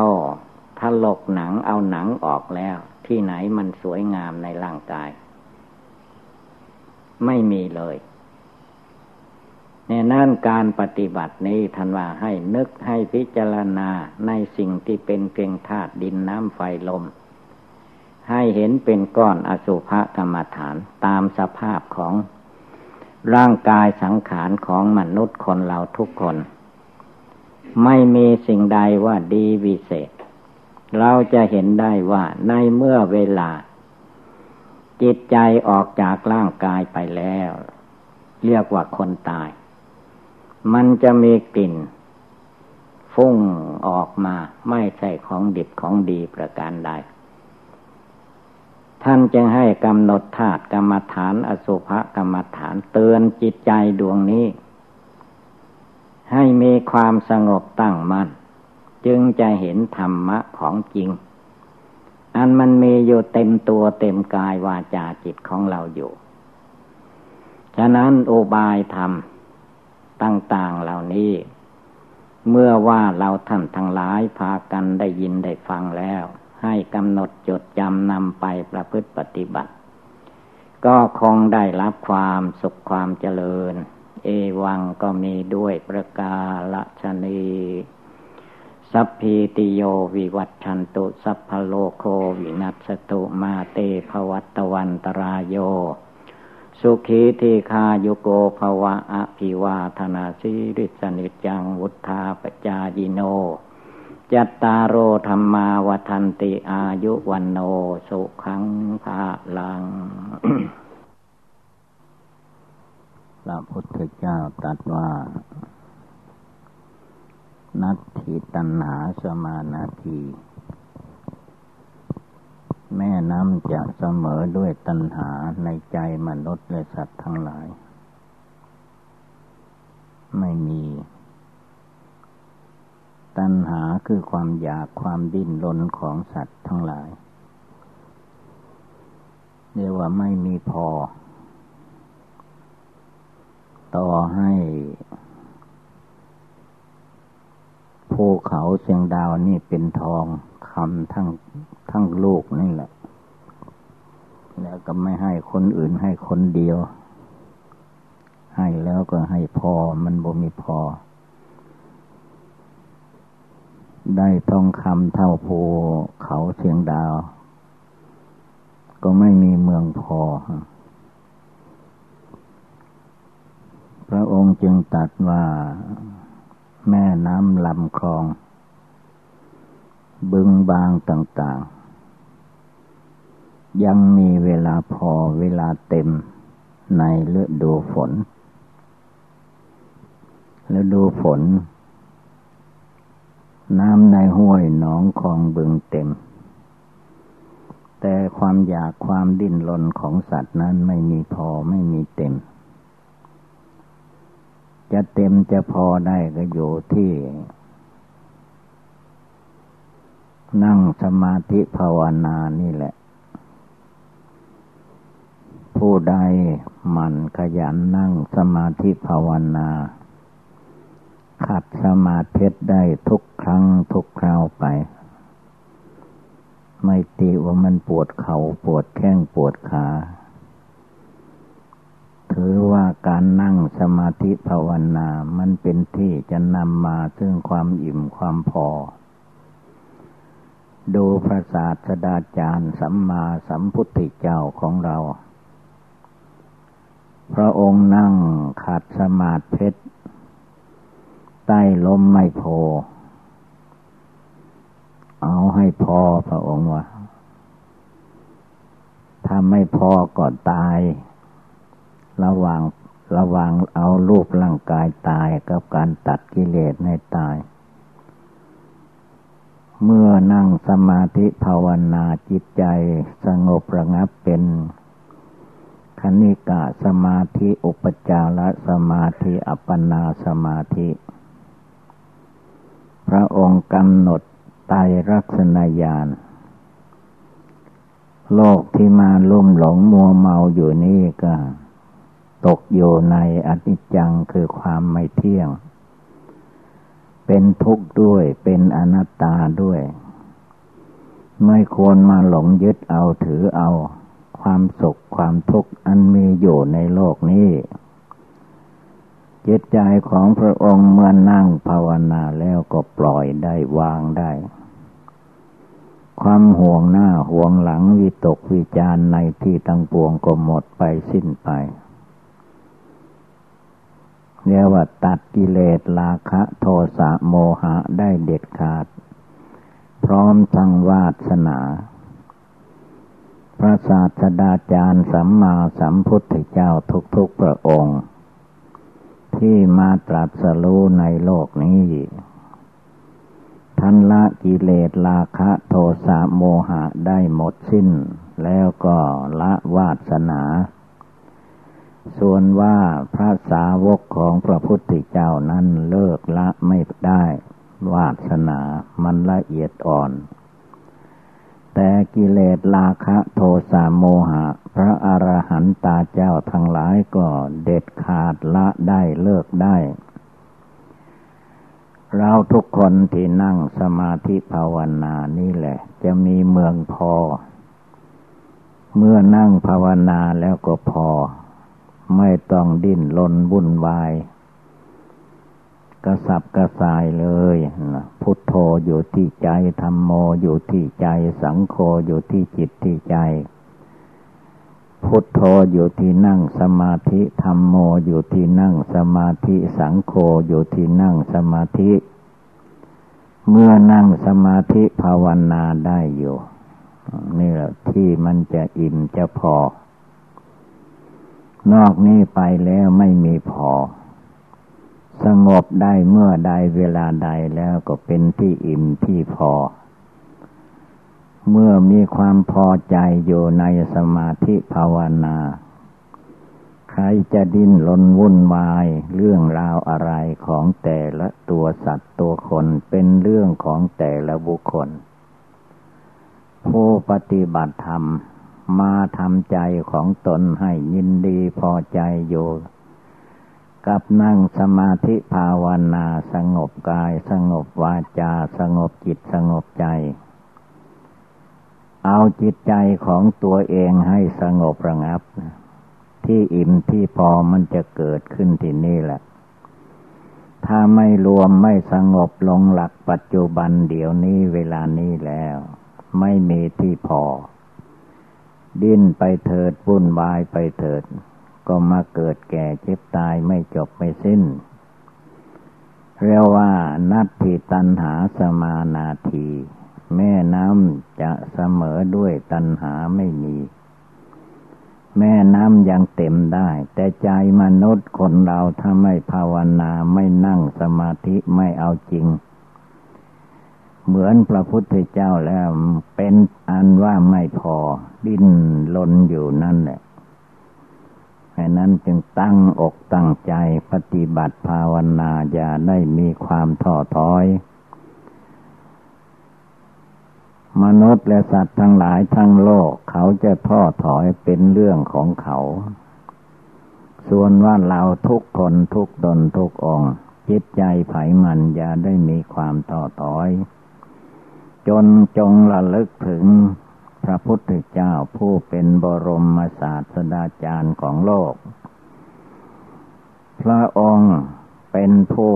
ถลกหนังเอาหนังออกแล้ว ที่ไหนมันสวยงามในร่างกาย ไม่มีเลย นนั่นการปฏิบัตินี้ทันว่าให้นึกให้พิจารณาในสิ่งที่เป็นเพียงธาตุดินน้ำไฟลม ให้เห็นเป็นก้อนอสุภกรรมฐานตามสภาพของร่างกายสังขารของมนุษย์คนเราทุกคน ไม่มีสิ่งใดว่าดีวิเศษ เราจะเห็นได้ว่าในเมื่อเวลา จิตใจออกจากร่างกายไปแล้ว เรียกว่าคนตาย มันจะมีกลิ่น ฟุ้งออกมาไม่ใช่ของดิบของดีประการใด ท่านจึงให้กำหนดธาตุกรรมฐาน อสุภกรรมฐานเตือนจิตใจดวงนี้ ให้มีความสงบตั้งมัน่น จึงจะเห็นธรรมะของจริง อันมันมีอยู่เต็มตัวเต็มกายวาจาจิตของเราอยู่ ฉะนั้นโอบายธรรม ต่าง ๆเหล่านี้ เมื่อว่าเราท่านทั้งหลายพากันได้ยินได้ฟังแล้ว ให้กำหนดจดจำนำไปประพฤติปฏิบัติ ก็คงได้รับความสุขความเจริญ เอวังก็มีด้วยประกาศชนีสัพพีติโยวิวัตชันตุ สัพพโลโควินัสตุมาเตภวัตวันตรายโย สุขีทีคาโยโกภวะอภิวาธนาสิริสนิจังวุธาปจายิโน จัตตารโอธรรมาวันติอายุวันโนสุขังภาลังพระพุทธเจ้าตรัสว่า นัตถิตัณหาสมานาที แม่น้ำจะเสมอด้วยตัณหาในใจมนุษย์และสัตว์ทั้งหลาย ไม่มี ตัณหาคือความอยากความดิ้นรนของสัตว์ทั้งหลายเรียกว่าไม่มีพอ ต่อให้ภูเขาเสียงดาวนี่เป็นทองคำทั้ง ทั้งโลกนี่แหละ แล้วก็ไม่ให้คนอื่นให้คนเดียว ให้แล้วก็ให้พอมันบ่มีพอ ได้ทองคำเท่าภูเขาเชียงดาว ก็ไม่มีเมืองพอ พระองค์จึงตัดว่าแม่น้ำลำคลองบึงบางต่าง ๆ ยังมีเวลาพอเวลาเต็มในฤดูฝนฤดูฝน น้ำในห้วยหนองคลองบึงเต็ม แต่ความอยากความดิ้นรนของสัตว์นั้นไม่มีพอไม่มีเต็ม จะเต็มจะพอได้ก็อยู่ที่ นั่งสมาธิภาวนานี่แหละ ผู้ใดมันขยันนั่งสมาธิภาวนา ขัดสมาธิได้ทุกครั้งทุกคราวไป ไม่ตีว่ามันปวดเขา่าปวดแข้งปวดขา ถือว่าการนั่งสมาธิภาวนามันเป็นที่จะนำมาซึ่งความอิ่มความพอดูพระศาสดาจารย์สัมมาสัมพุทธเจ้าของเรา พระองค์นั่งขัดสมาธิใต้ลมไม่พอ เอาให้พอพระองค์ว่าถ้าไม่พอก็ตาย ระวังระวังเอารูปร่างกายตายกับการตัดกิเลสให้ตาย เมื่อนั่งสมาธิภาวนาจิตใจสงบระงับเป็น คณิกะสมาธิอุปจารสมาธิอัปปนาสมาธิ พระองค์กำหนดตายรักษณญาณโลกที่มาลุ่มหลงมัวเมาอยู่นี่ก็ ตกอยู่ในอนิจจังคือความไม่เที่ยง เป็นทุกข์ด้วยเป็นอนัตตาด้วย ไม่ควรมาหลงยึดเอาถือเอา ความสุขความทุกข์อันมีอยู่ในโลกนี้ จิตใจของพระองค์เมื่อนั่งภาวนาแล้วก็ปล่อยได้วางได้ ความห่วงหน้าห่วงหลังวิตกวิจารในที่ตั้งปวงก็หมดไปสิ้นไปเรียกว่าตัดกิเลสราคะโทสะโมหะได้เด็ดขาด พร้อมทั้งวาสนา พระศาสดาจารย์สัมมาสัมพุทธเจ้าทุกๆพระองค์ ที่มาตรัสรู้ในโลกนี้ทันละกิเลสราคะโทสะโมหะได้หมดสิ้น แล้วก็ละวาสนา ส่วนว่าพระสาวกของพระพุทธเจ้านั้นเลิกละไม่ได้ วาสนามันละเอียดอ่อน แต่กิเลสราคะโทสะโมหะ พระอรหันตาเจ้าทั้งหลายก็เด็ดขาดละได้เลิกได้ เราทุกคนที่นั่งสมาธิภาวนานี่แหละ จะมีเมืองพอ เมื่อนั่งภาวนาแล้วก็พอ ไม่ต้องดิ้นรนวุ่นวาย กระสับกระส่ายเลยพุทโธอยู่ที่ใจธรรมโมอยู่ที่ใจสังโฆอยู่ที่จิตที่ใจ พุทโธอยู่ที่นั่งสมาธิธรรมโมอยู่ที่นั่งสมาธิสังโฆอยู่ที่นั่งสมาธิ เมื่อนั่งสมาธิภาวนาได้อยู่นี่แหละที่มันจะอิ่มจะพอ นอกนี้ไปแล้วไม่มีพอ สงบได้เมื่อใดเวลาใดแล้วก็เป็นที่อิ่มที่พอ เมื่อมีความพอใจอยู่ในสมาธิภาวนา ใครจะดิ้นรนวุ่นวาย เรื่องราวอะไรของแต่ละตัวสัตว์ตัวคนเป็นเรื่องของแต่ละบุคคล ผู้ปฏิบัติธรรมมาทำใจของตนให้ยินดีพอใจอยู่ กับนั่งสมาธิภาวนาสงบกายสงบวาจาสงบจิตสงบใจ เอาจิตใจของตัวเองให้สงบระงับ ที่อิ่มที่พอมันจะเกิดขึ้นที่นี่แหละ ถ้าไม่รวมไม่สงบลงหลักปัจจุบันเดี๋ยวนี้เวลานี้แล้ว ไม่มีที่พอ ดิ้นไปเถิดวุ่นวายไปเถิด ก็มาเกิดแก่เจ็บตายไม่จบไม่สิ้น เรียกว่านัตถิตันหาสมานาที แม่น้ำจะเสมอด้วยตันหาไม่มี แม่น้ำยังเต็มได้ แต่ใจมนุษย์คนเราถ้าไม่ภาวนาไม่นั่งสมาธิไม่เอาจริงเหมือนพระพุทธเจ้าแล้วเป็นอันว่าไม่พอ ดิ้นลนอยู่นั่นแหละ แค่นั้นจึงตั้งอกตั้งใจปฏิบัติภาวนาอย่าได้มีความท้อถอย มนุษย์และสัตว์ทั้งหลายทั้งโลกเขาจะท้อถอยเป็นเรื่องของเขา ส่วนว่าเราทุกคนทุกตนทุกองจิตใจไผ่มันอย่าได้มีความท้อถอย จนจงระลึกถึง ระพุทธเจ้าผู้เป็นบรมศาสดาจารย์ของโลก พระองค์เป็นผู้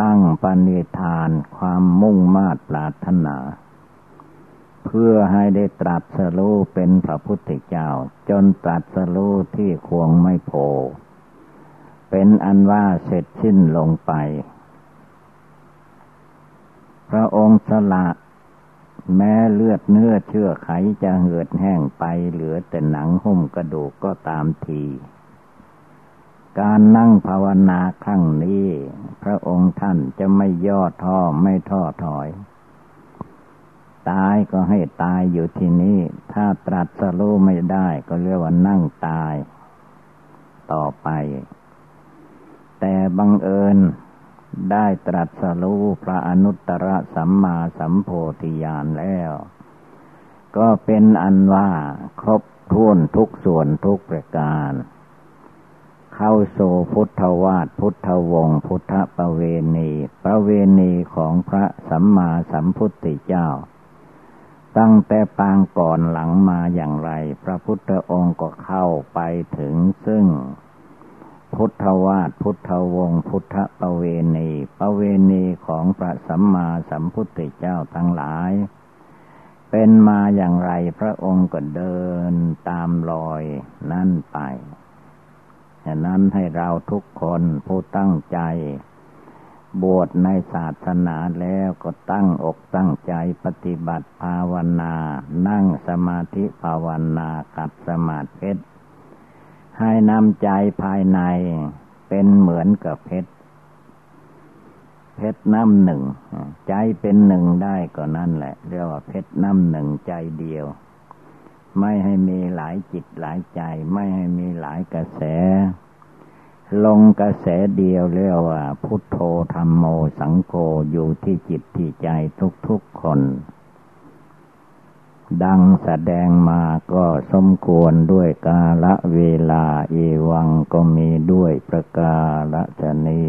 ตั้งปณิธานความมุ่งมา่ปรารถนา เพื่อให้ได้ตรัสรู้เป็นพระพุทธเจ้า จนตรัสรู้ที่ควงไม่โพ เป็นอันว่าเสร็จสิ้นลงไป พระองค์สละ แม้เลือดเนื้อเชื่อไขจะเหือดแห้งไปเหลือแต่หนังหุ้มกระดูกก็ตามที การนั่งภาวนาครั้งนี้ พระองค์ท่านจะไม่ย่อท้อไม่ท้อถอย ตายก็ให้ตายอยู่ที่นี้ถ้าตรัสรู้ไม่ได้ก็เรียกว่านั่งตาย ต่อไป แต่บังเอิญ ได้ตรัสรู้พระอนุตตรสัมมาสัมโพธิญาณแล้ว ก็เป็นอันว่าครบถ้วนทุกส่วนทุกประการ เข้าโซพุทธวาทพุทธวงศ์พุทธประเวณี ประเวณีของพระสัมมาสัมพุทธเจ้า ตั้งแต่ปางก่อนหลังมาอย่างไร พระพุทธองค์ก็เข้าไปถึงซึ่ง พุทธวาทพุทธวงศ์พุทธประเวณีประเวณีของพระสัมมาสัมพุทธเจ้าทั้งหลาย เป็นมาอย่างไรพระองค์ก็เดินตามรอยนั่นไปฉะนั้นให้เราทุกคนผู้ตั้งใจ บวชในศาสนาแล้วก็ตั้งอกตั้งใจปฏิบัติภาวนา นั่งสมาธิภาวนากับสมาธิ ให้นำใจภายในเป็นเหมือนกับเพชร เพชรน้ำหนึ่ง ใจเป็นหนึ่งได้ก็นั่นแหละ เรียกว่าเพชรน้ำหนึ่งใจเดียว ไม่ให้มีหลายจิตหลายใจ ไม่ให้มีหลายกระแส ลงกระแสเดียวเรียกว่า พุทโธธรรมโมสังโฆอยู่ที่จิตที่ใจทุกๆคน ดังแสดงมาก็สมควรด้วยกาละเวลาเอวังก็มีด้วยประกาละชนี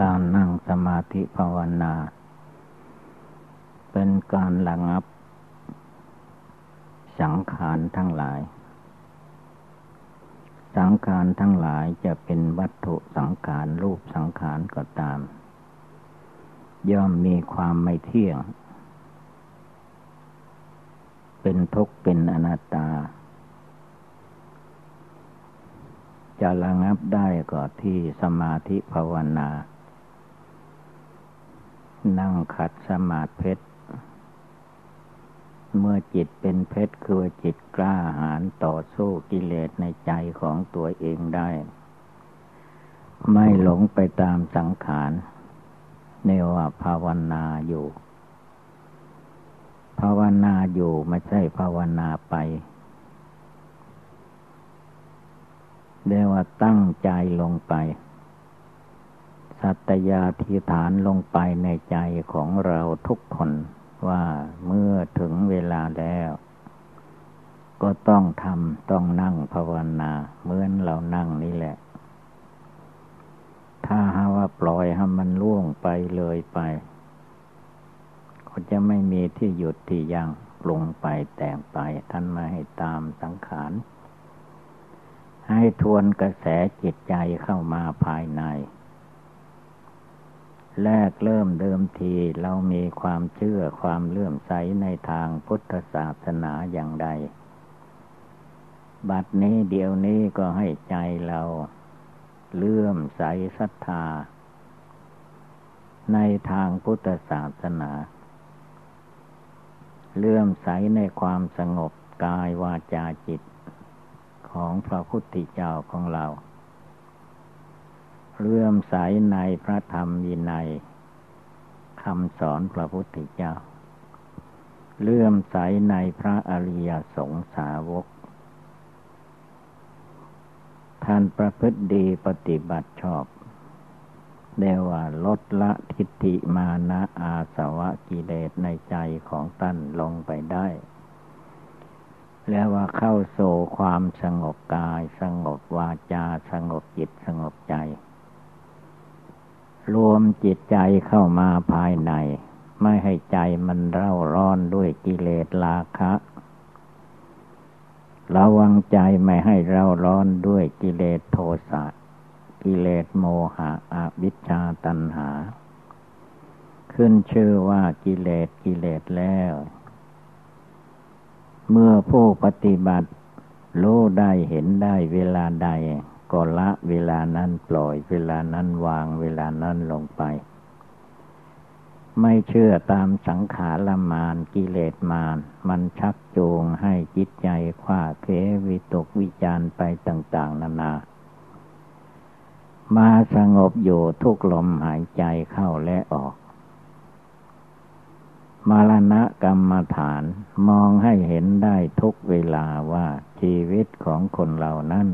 การนั่งสมาธิภาวนา เป็นการระงับ สังขารทั้งหลาย สังขารทั้งหลายจะเป็นวัตถุสังขารรูปสังขารก็ตาม ย่อมมีความไม่เที่ยง เป็นทุกข์เป็นอนัตตา จะระงับได้ก็ที่สมาธิภาวนา นั่งขัดสมาธิเพชร เมื่อจิตเป็นเพชรคือจิตกล้าหาญต่อสู้กิเลสในใจของตัวเองได้ ไม่หลงไปตามสังขารเนว่าภาวนาอยู่ ภาวนาอยู่ไม่ใช่ภาวนาไปเรียกว่าตั้งใจลงไป สัตยาธิฐานลงไปในใจของเราทุกคน ว่าเมื่อถึงเวลาแล้ว ก็ต้องทำต้องนั่งภาวนาเหมือนเรานั่งนี่แหละ ถ้าหาว่าปล่อยให้มันล่วงไปเลยไป ก็จะไม่มีที่หยุดที่ยัง้งปรุงไปแต่งไปท่านมาให้ตามสังขารให้ทวนกระแสจิตใจเข้ามาภายใน แรกเริ่มเดิมทีเรามีความเชื่อความเลื่อมใสในทางพุทธศาสนาอย่างใด บัดนี้เดี๋ยวนี้ก็ให้ใจเราเลื่อมใสศรัทธา ในทางพุทธศาสนา เลื่อมใสในความสงบกายวาจาจิต ของพระพุทธเจ้าของเรา เลื่อมใสในพระธรรมวินัยคำสอนพระพุทธเจ้า เลื่อมใสในพระอริยสงสาวก ท่านประพฤติดีปฏิบัติชอบเรียกว่าลดละทิฏฐิมานะอาสวะกิเลสในใจของท่านลงไปได้ แล้วว่าเข้าโซ่ความสงบกาย สงบวาจา สงบจิตสงบใจ รวมจิตใจเข้ามาภายใน ไม่ให้ใจมันเร่าร้อนด้วยกิเลสราคะ ระวังใจไม่ให้เร่าร้อนด้วยกิเลสโทสะกิเลสโมหะอวิชชาตัณหา ขึ้นชื่อว่ากิเลสกิเลสแล้ว เมื่อผู้ปฏิบัติรู้ได้เห็นได้เวลาใด ก็ละเวลานั้นปล่อยเวลานั้นวางเวลานั้นลงไป ไม่เชื่อตามสังขารมานกิเลสมาน มันชักจูงให้จิตใจคว้าเควิตกวิจารไปต่างๆ นานา มาสงบอยู่ทุกลมหายใจเข้าและออกมรณะกรรมฐานมองให้เห็นได้ทุกเวลาว่าชีวิตของคนเรานั้น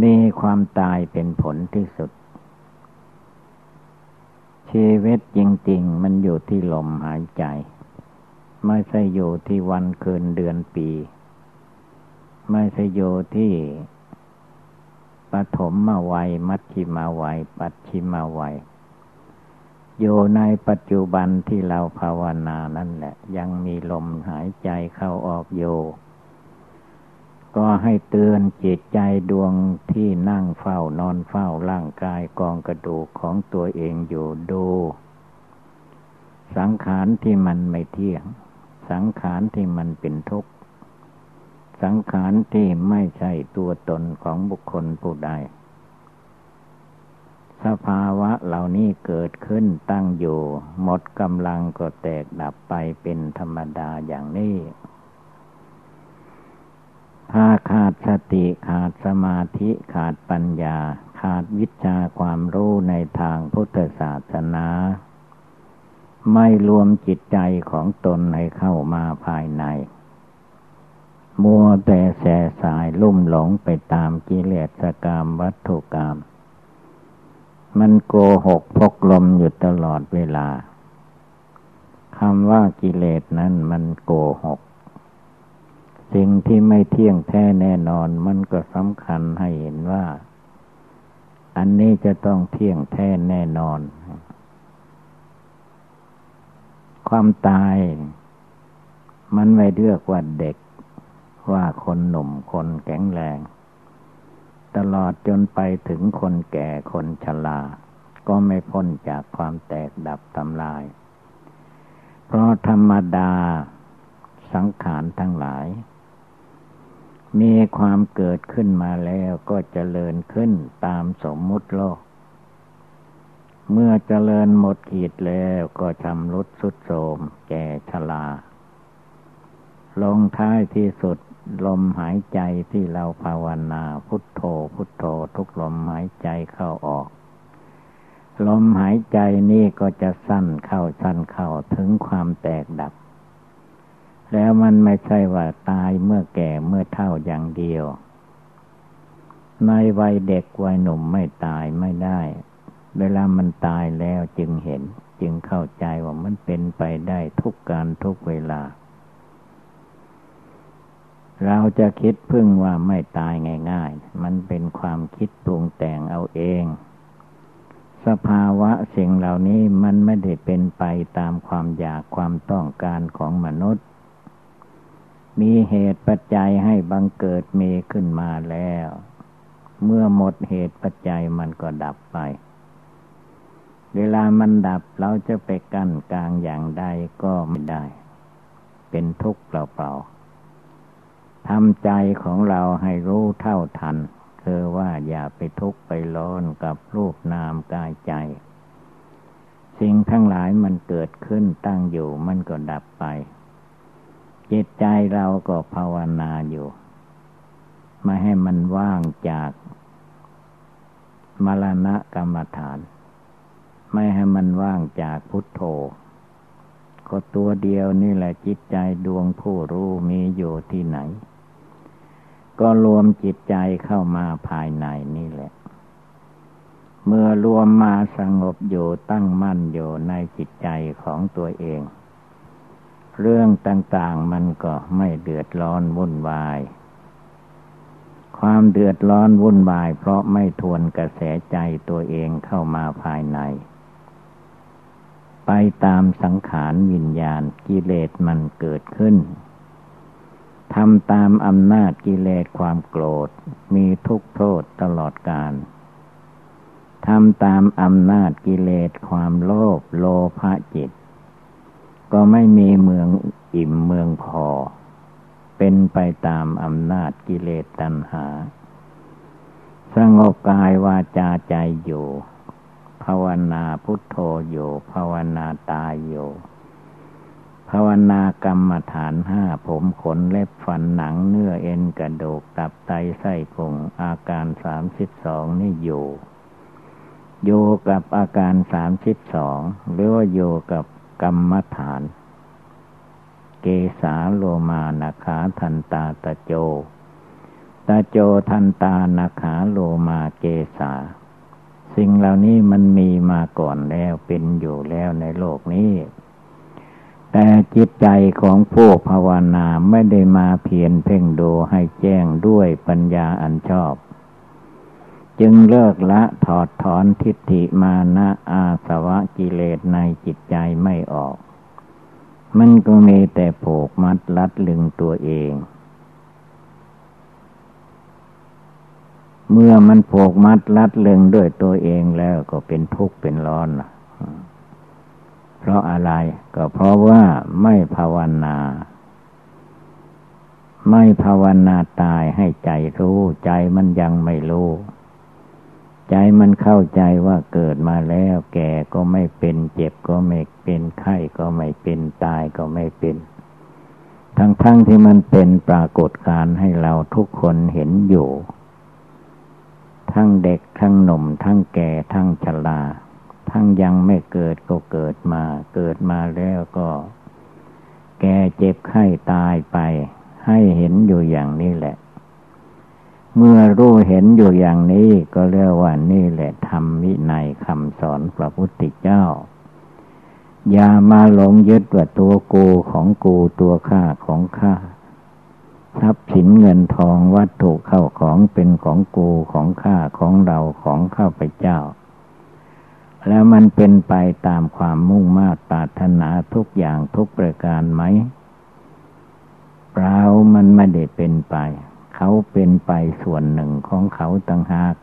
มีความตายเป็นผลที่สุด ชีวิตจริง ๆ มันอยู่ที่ลมหายใจ ไม่ใช่อยู่ที่วันคืนเดือนปี ไม่ใช่อยู่ที่ปฐมมาวัย มัชชิมาวัย ปัจฉิมาวัยอยู่ในปัจจุบันที่เราภาวนานั่นแหละ ยังมีลมหายใจเข้าออกอยู่ ก็ให้เตือนจิตใจดวงที่นั่งเฝ้านอนเฝ้าร่างกายกองกระดูกของตัวเองอยู่ดู สังขารที่มันไม่เที่ยง สังขารที่มันเป็นทุกข์ สังขารที่ไม่ใช่ตัวตนของบุคคลผู้ใด สภาวะเหล่านี้เกิดขึ้นตั้งอยู่ หมดกำลังก็แตกดับไปเป็นธรรมดาอย่างนี้ ถ้าขาดสติขาดสมาธิขาดปัญญา ขาดวิชาความรู้ในทางพุทธศาสนา ไม่รวมจิตใจของตนให้เข้ามาภายใน มัวแต่แสสายลุ่มหลงไปตามกิเลสกรรมวัตถุกรรม มันโกหกพกลมอยู่ตลอดเวลาคำว่ากิเลสนั้นมันโกหก สิ่งที่ไม่เที่ยงแท้แน่นอนมันก็สำคัญให้เห็นว่า อันนี้จะต้องเที่ยงแท้แน่นอน ความตาย มันไม่เลือกว่าเด็ก ว่าคนหนุ่มคนแข็งแรง ตลอดจนไปถึงคนแก่คนชราก็ไม่พ้นจากความแตกดับทำลาย เพราะธรรมดาสังขารทั้งหลาย มีความเกิดขึ้นมาแล้วก็เจริญขึ้นตามสมมุติโลก เมื่อเจริญหมดขีดแล้วก็ชำรุดสุดโทมแก่ชรา ลงท้ายที่สุดลมหายใจที่เราภาวนาพุทโธพุทโธทุกลมหายใจเข้าออก ลมหายใจนี่ก็จะสั้นเข้าสั้นเข้าถึงความแตกดับ แล้วมันไม่ใช่ว่าตายเมื่อแก่เมื่อเท่าอย่างเดียว ในวัยเด็กวัยหนุ่มไม่ตายไม่ได้ เวลามันตายแล้วจึงเห็น จึงเข้าใจว่ามันเป็นไปได้ทุกการทุกเวลา เราจะคิดพึ่งว่าไม่ตายง่าย ๆ มันเป็นความคิดปรุงแต่งเอาเองสภาวะสิ่งเหล่านี้มันไม่ได้เป็นไปตามความอยากความต้องการของมนุษย์ มีเหตุปัจจัยให้บังเกิดมีขึ้นมาแล้ว เมื่อหมดเหตุปัจจัยมันก็ดับไป เวลามันดับเราจะไปกั้นกลางอย่างใดก็ไม่ได้ เป็นทุกข์เปล่าๆทำใจของเราให้รู้เท่าทัน คือว่าอย่าไปทุกข์ไปร้อนกับรูปนามกายใจ สิ่งทั้งหลายมันเกิดขึ้นตั้งอยู่มันก็ดับไป จิตใจเราก็ภาวนาอยู่ไม่ให้มันว่างจากมรณะกรรมฐาน ไม่ให้มันว่างจากพุทโธ ก็ตัวเดียวนี่แหละจิตใจดวงผู้รู้มีอยู่ที่ไหน ก็รวมจิตใจเข้ามาภายในนี่แหละ เมื่อรวมมาสงบอยู่ตั้งมั่นอยู่ในจิตใจของตัวเอง เรื่องต่างๆมันก็ไม่เดือดร้อนวุ่นวาย ความเดือดร้อนวุ่นวาย เพราะไม่ทวนกระแสใจตัวเองเข้ามาภายใน ไปตามสังขารวิญญาณกิเลสมันเกิดขึ้นทำตามอำนาจกิเลสความโกรธ มีทุกโทษตลอดกาลทำตามอำนาจกิเลสความโลภโลภะจิต ก็ไม่มีเมืองอิ่มเมืองพอ เป็นไปตามอำนาจกิเลสตัณหา สงบกายวาจาใจอยู่ ภาวนาพุทโธอยู่ ภาวนาตายอยู่ ภาวนากรรมฐานห้าผมขนเล็บฟันหนังเนื้อเอ็นกระดูกตับไตไส้พุงอาการสามสิบสองนี่อยู่อยู่กับอาการสามสิบสองหรือว่าอยู่กับ กรรมฐาน เกสาโลมานาขาทันตาตะโจตาโจทันตานาขาโลมาเกสา สิ่งเหล่านี้มันมีมาก่อนแล้วเป็นอยู่แล้วในโลกนี้ แต่จิตใจของผู้ภาวนาไม่ได้มาเพียนเพ่งดูให้แจ้งด้วยปัญญาอันชอบ จึงเลิกละถอดถอนทิฏฐิมานะอาสวะกิเลสในจิตใจไม่ออก มันก็มีแต่ผูกมัดลัดลึงตัวเอง เมื่อมันผูกมัดลัดลึงด้วยตัวเองแล้วก็เป็นทุกข์เป็นร้อนเพราะอะไรก็เพราะว่าไม่ภาวนาไม่ภาวนาตายให้ใจรู้ ใจมันยังไม่รู้ ใจมันเข้าใจว่าเกิดมาแล้วแก่ก็ไม่เป็นเจ็บก็ไม่เป็นไข้ก็ไม่เป็นตายก็ไม่เป็น ทั้งๆทที่มันเป็นปรากฏการให้เราทุกคนเห็นอยู่ ทั้งเด็กทั้งหนุ่ม ทั้งแก่ทั้งชราทั้งยังไม่เกิดก็เกิดมา เกิดมาแล้วก็ แก่เจ็บไข้ตายไป ให้เห็นอยู่อย่างนี้แหละ เมื่อรู้เห็นอยู่อย่างนี้ก็เรียกว่านี่แหละธรรมวินัยคำสอนพระพุทธเจ้า อย่ามาหลงยึดว่าตัวกูของกูตัวข้าของข้าทรัพย์สินเงินทองวัตถุเข้าของเป็นของกูของข้าของเราของข้าพเจ้า แล้วมันเป็นไปตามความมุ่งมา่ปรารถนาทุกอย่างทุกประการไหมเปล่ามันไม่ได้เป็นไป เขาเป็นไปส่วนหนึ่งของเขาต่างหาก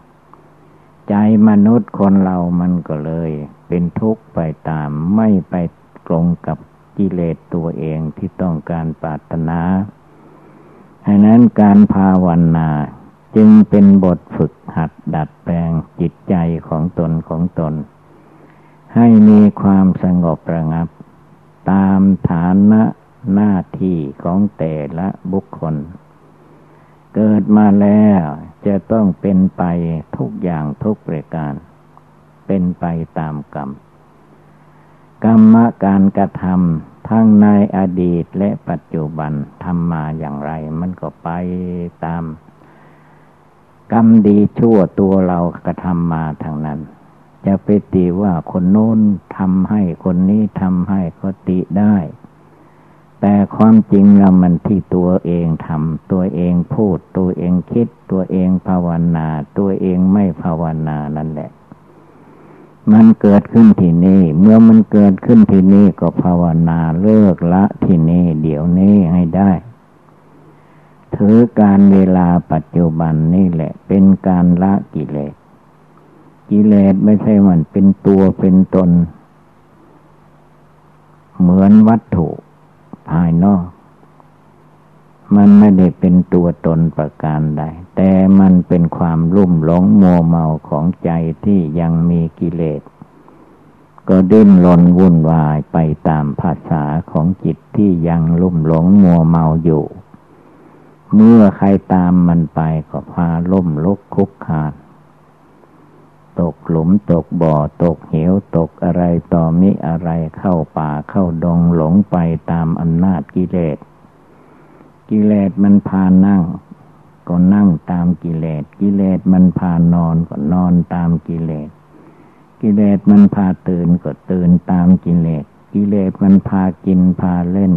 ใจมนุษย์คนเรามันก็เลย เป็นทุกข์ไปตามไม่ไปตรงกับกิเลสตัวเองที่ต้องการปรารถนาดังนั้นการภาวนาจึงเป็นบทฝึกหัดดัดแปลงจิตใจของตนของตน ให้มีความสงบระงับ ตามฐานะหน้าที่ของแต่ละบุคคล เกิดมาแล้วจะต้องเป็นไปทุกอย่างทุกประการ เป็นไปตามกรรม กรรมการกระทำทั้งในอดีตและปัจจุบันทำมาอย่างไร มันก็ไปตาม กรรมดีชั่วตัวเรากระทำมาทางนั้น จะไปตีว่าคนโน้นทำให้คนนี้ทำให้ก็ติได้ แต่ความจริงเรามันที่ตัวเองทำตัวเองพูด ตัวเองคิด ตัวเองภาวนา ตัวเองไม่ภาวนานั่นแหละ มันเกิดขึ้นที่นี่ เมื่อมันเกิดขึ้นที่นี่ก็ภาวนาเลิกละที่นี่เดี๋ยวนี้ให้ได้ ถือการเวลาปัจจุบันนี่แหละ เป็นการละกิเลส กิเลสไม่ใช่มันเป็นตัวเป็นตน เหมือนวัตถุ ภายนอก มันไม่ได้เป็นตัวตนประการใด แต่มันเป็นความรุ่มหลงมัวเมาของใจที่ยังมีกิเลส ก็ดิ้นรนวุ่นวายไปตามภาษาของจิตที่ยังลุ่มหลงมัวเมาอยู่ เมื่อใครตามมันไปก็พาล่มลุกคุกคาน ตกหลุมตกบ่อตกเหวตกอะไรต่อมิอะไรเข้าป่าเข้าดงหลงไปตามอำนาจกิเลส กิเลสมันพานั่ง ก็นั่งตามกิเลส กิเลสมันพานอนก็นอนตามกิเลส กิเลสมันพาตื่นก็ตื่นตามกิเลส กิเลสมันพากินพาเล่น